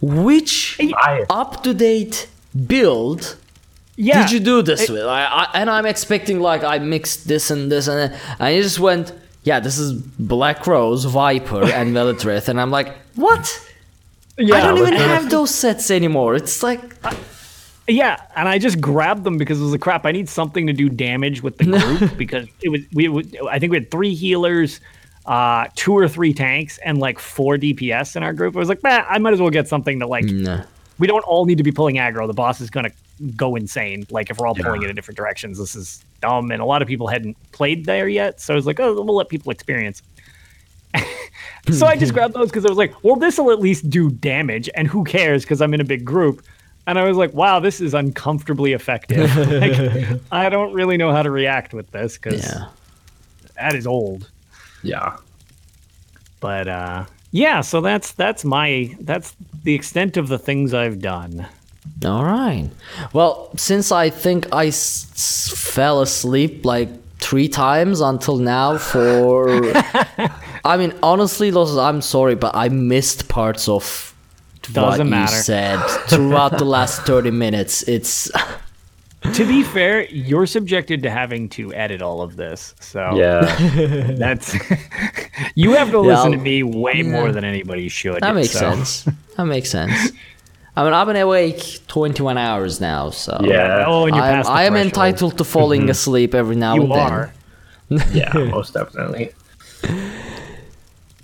which up to date build yeah. did you do this with? I, I, and I'm expecting like I mixed this and this and then I just went yeah this is Black Rose, Viper (laughs) and Velidreth and I'm like what? yeah, I don't even have those sets anymore. It's like Yeah, and I just grabbed them because it was like crap. I need something to do damage with the group (laughs) because it was we. would- I think we had three healers, uh, two or three tanks, and like four DPS in our group. I was like, man, I might as well get something to like. nah. We don't all need to be pulling aggro. The boss is gonna go insane. Like if we're all pulling it in different directions, this is dumb. And a lot of people hadn't played there yet, so I was like, oh, we'll let people experience. (laughs) so I just (laughs) grabbed those because I was like, well, this will at least do damage, and who cares? Because I'm in a big group. And I was like, wow, this is uncomfortably effective. (laughs) like, I don't really know how to react with this because Yeah. that is old. Yeah. But uh, yeah, so that's that's my that's the extent of the things I've done. All right. Well, since I think I s- fell asleep like three times until now for. (laughs) I mean, honestly, Los, I'm sorry, but I missed parts of what Doesn't you matter. said (laughs) throughout the last 30 minutes. It's. To be fair, you're subjected to having to edit all of this. So Yeah. (laughs) that's (laughs) you have to Yeah, listen to I'll- me way yeah. more than anybody should. That makes so- sense. That makes sense. (laughs) I mean, I've been awake 21 hours now, so. Yeah. Oh, and you're I'm, past the I am entitled to falling asleep every now You and then. are. yeah, most definitely.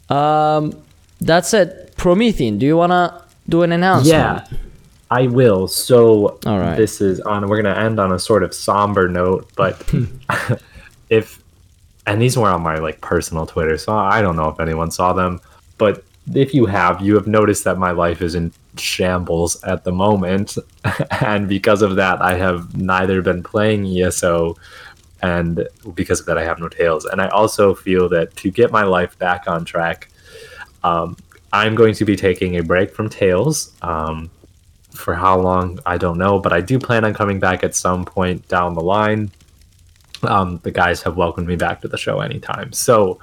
Um, that's it. Promethean, do you wanna do an announcement? Yeah, I will. So All right. this is on. We're gonna end on a sort of somber note, but (laughs) (laughs) if and these were on my like personal Twitter, so I don't know if anyone saw them, but if you have, you have noticed that my life is in shambles at the moment, (laughs) and because of that, I have neither been playing ESO. And because of that, I have no tails. And I also feel that to get my life back on track, um, I'm going to be taking a break from tails. Um, for how long, I don't know, but I do plan on coming back at some point down the line. Um, the guys have welcomed me back to the show anytime. So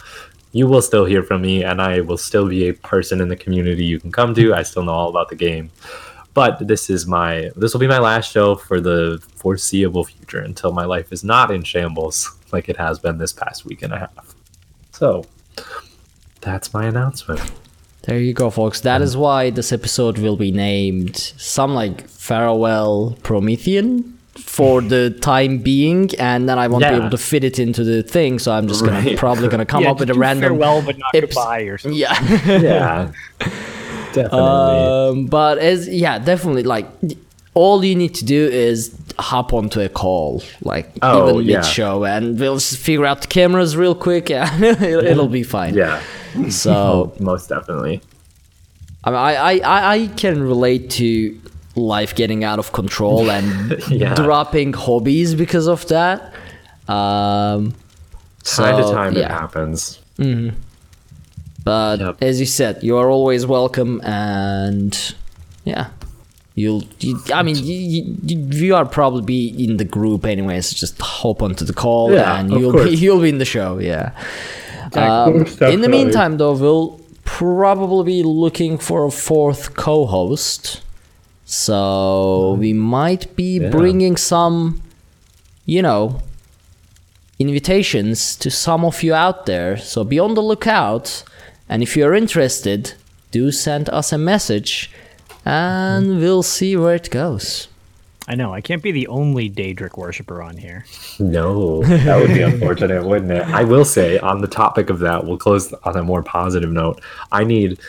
you will still hear from me, and I will still be a person in the community you can come to. I still know all about the game. But this is my this will be my last show for the foreseeable future until my life is not in shambles like it has been this past week and a half. So that's my announcement. There you go, folks. That is why this episode will be named some like farewell Promethean for (laughs) the time being, and then I won't be able to fit it into the thing. So I'm just gonna Right. probably gonna come Yeah, up with a random farewell, but not eps- goodbye or something. Yeah. (laughs) Yeah. (laughs) Definitely. um, but as yeah, definitely like all you need to do is hop onto a call, like Oh, even yeah. mid show, and we'll figure out the cameras real quick. Yeah, it'll, it'll be fine. yeah. (laughs) So Most definitely. I, mean, I, I, I- can relate to life getting out of control (laughs) and Yeah. dropping hobbies because of that. Um, Time to so, time it yeah. happens. But Yep. as you said, you are always welcome, and yeah, you'll. You, I mean, you, you, you are probably be in the group anyways. Just hop onto the call, Yeah, and you'll be (laughs) you'll be in the show. Yeah. Um, in the meantime, though, we'll probably be looking for a fourth co-host. So we might be Yeah. bringing some, you know, invitations to some of you out there. So be on the lookout. And if you're interested, do send us a message and we'll see where it goes. I know. I can't be the only Daedric worshiper on here. No, that would be unfortunate, wouldn't it? I will say, on the topic of that, we'll close on a more positive note. I need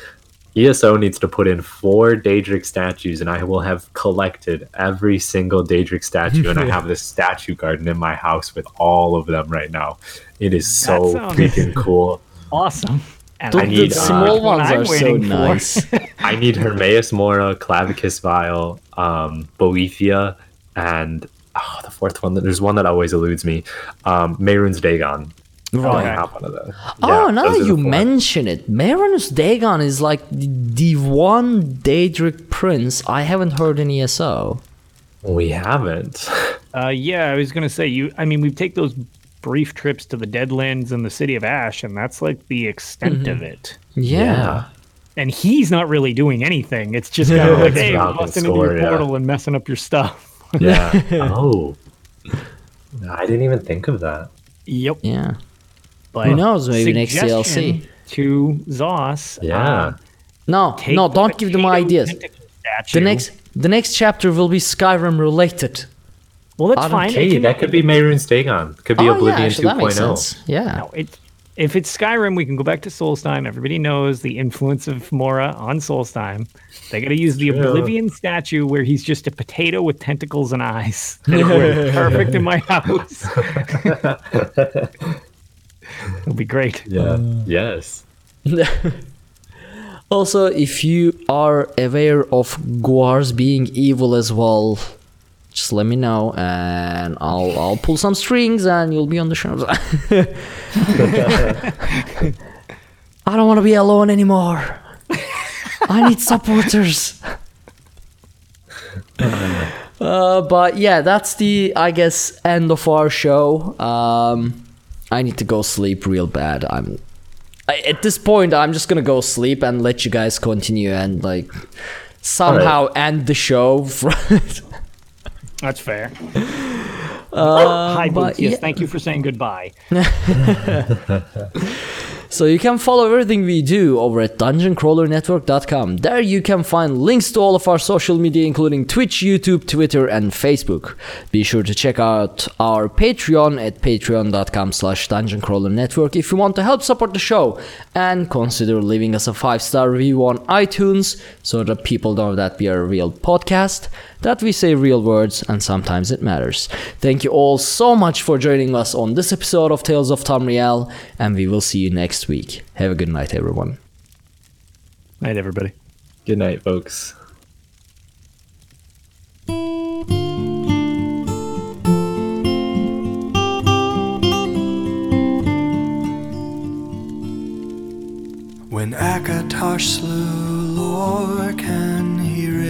ESO needs to put in four Daedric statues, and I will have collected every single Daedric statue, and I (laughs) have this statue garden in my house with all of them right now. It is so freaking cool. Awesome. And The, I need, the uh, small what ones are so nice. I need Hermaeus Mora, Clavicus Vile, um, Boethiah, and oh, the fourth one. There's one that always eludes me. Um, Mehrunes Dagon. Right. I have one of those. oh, Yeah, now those that you mention it, Mehrunes Dagon is like the, the one Daedric prince I haven't heard in ESO. we haven't. (laughs) Uh, yeah, I was gonna say you. I mean, we take those brief trips to the Deadlands and the City of Ash, and that's like the extent Mm-hmm. of it. Yeah. And he's not really doing anything. It's just kind of (laughs) like, It's hey, Falcon busting into Score, your yeah. portal and messing up your stuff. (laughs) Yeah. (laughs) oh. I didn't even think of that. yep. Yeah. But Who knows, maybe next suggestion DLC. To ZOS. Yeah. uh, No, no, don't give them ideas. The next the next chapter will be Skyrim related. Well, that's I don't fine. It Hey, that could be Mehrunes Dagon. Could be oh, Oblivion yeah, actually, that makes 2.0. sense. Yeah. No, it, if it's Skyrim, we can go back to Solstheim. Everybody knows the influence of Mora on Solstheim. They got to use the True. Oblivion statue where he's just a potato with tentacles and eyes. (laughs) (laughs) Perfect in my house. (laughs) It'll be great. Yeah. Uh. yes. Also, if you are aware of Guars being evil as well, just let me know and I'll I'll pull some strings and you'll be on the show. (laughs) I don't want to be alone anymore. I need supporters. (laughs) Uh, but yeah, that's the I guess end of our show. Um, I need to go sleep real bad. I'm I, at this point, I'm just gonna go sleep and let you guys continue and like somehow end the show. (laughs) That's fair. Uh, oh, hi, but Boots. Yes, yeah. thank you for saying goodbye. (laughs) so you can follow everything we do over at dungeoncrawlernetwork.com. There you can find links to all of our social media, including Twitch, YouTube, Twitter, and Facebook. Be sure to check out our Patreon at patreon.com slash dungeoncrawlernetwork if you want to help support the show and consider leaving us a five-star review on iTunes so that people know that we are a real podcast, that we say real words, and sometimes it matters. Thank you all so much for joining us on this episode of Tales of Tamriel, and we will see you next week. Have a good night, everyone. Night, everybody. Good night, folks. When Akatosh slew Lorkhan, he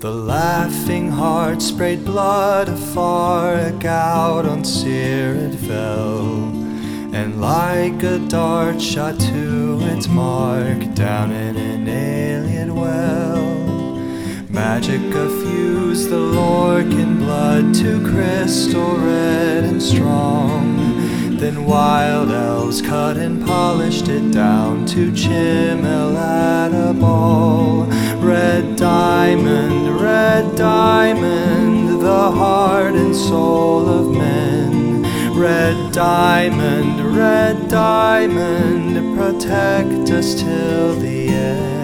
The laughing heart sprayed blood afar, a gout on Cyrod fell. And like a dart shot to its mark down in an alien well. Magic effused the Lorkhan blood to crystal red and strong. Then wild elves cut and polished it down to Chimel at a ball. Red diamond, red diamond, the heart and soul of men. Red diamond, red diamond, protect us till the end.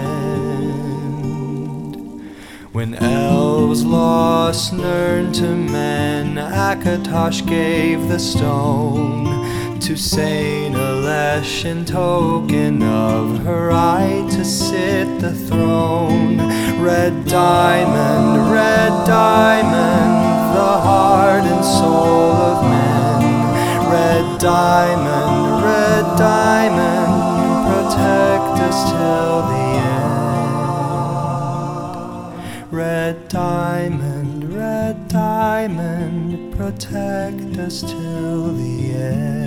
When elves lost Nirn to men, Akatosh gave the stone to Saint Alessia in token of her right to sit the throne. Red diamond, red diamond, the heart and soul of men. Red diamond, red diamond, protect us till the end. Red diamond, red diamond, protect us till the end.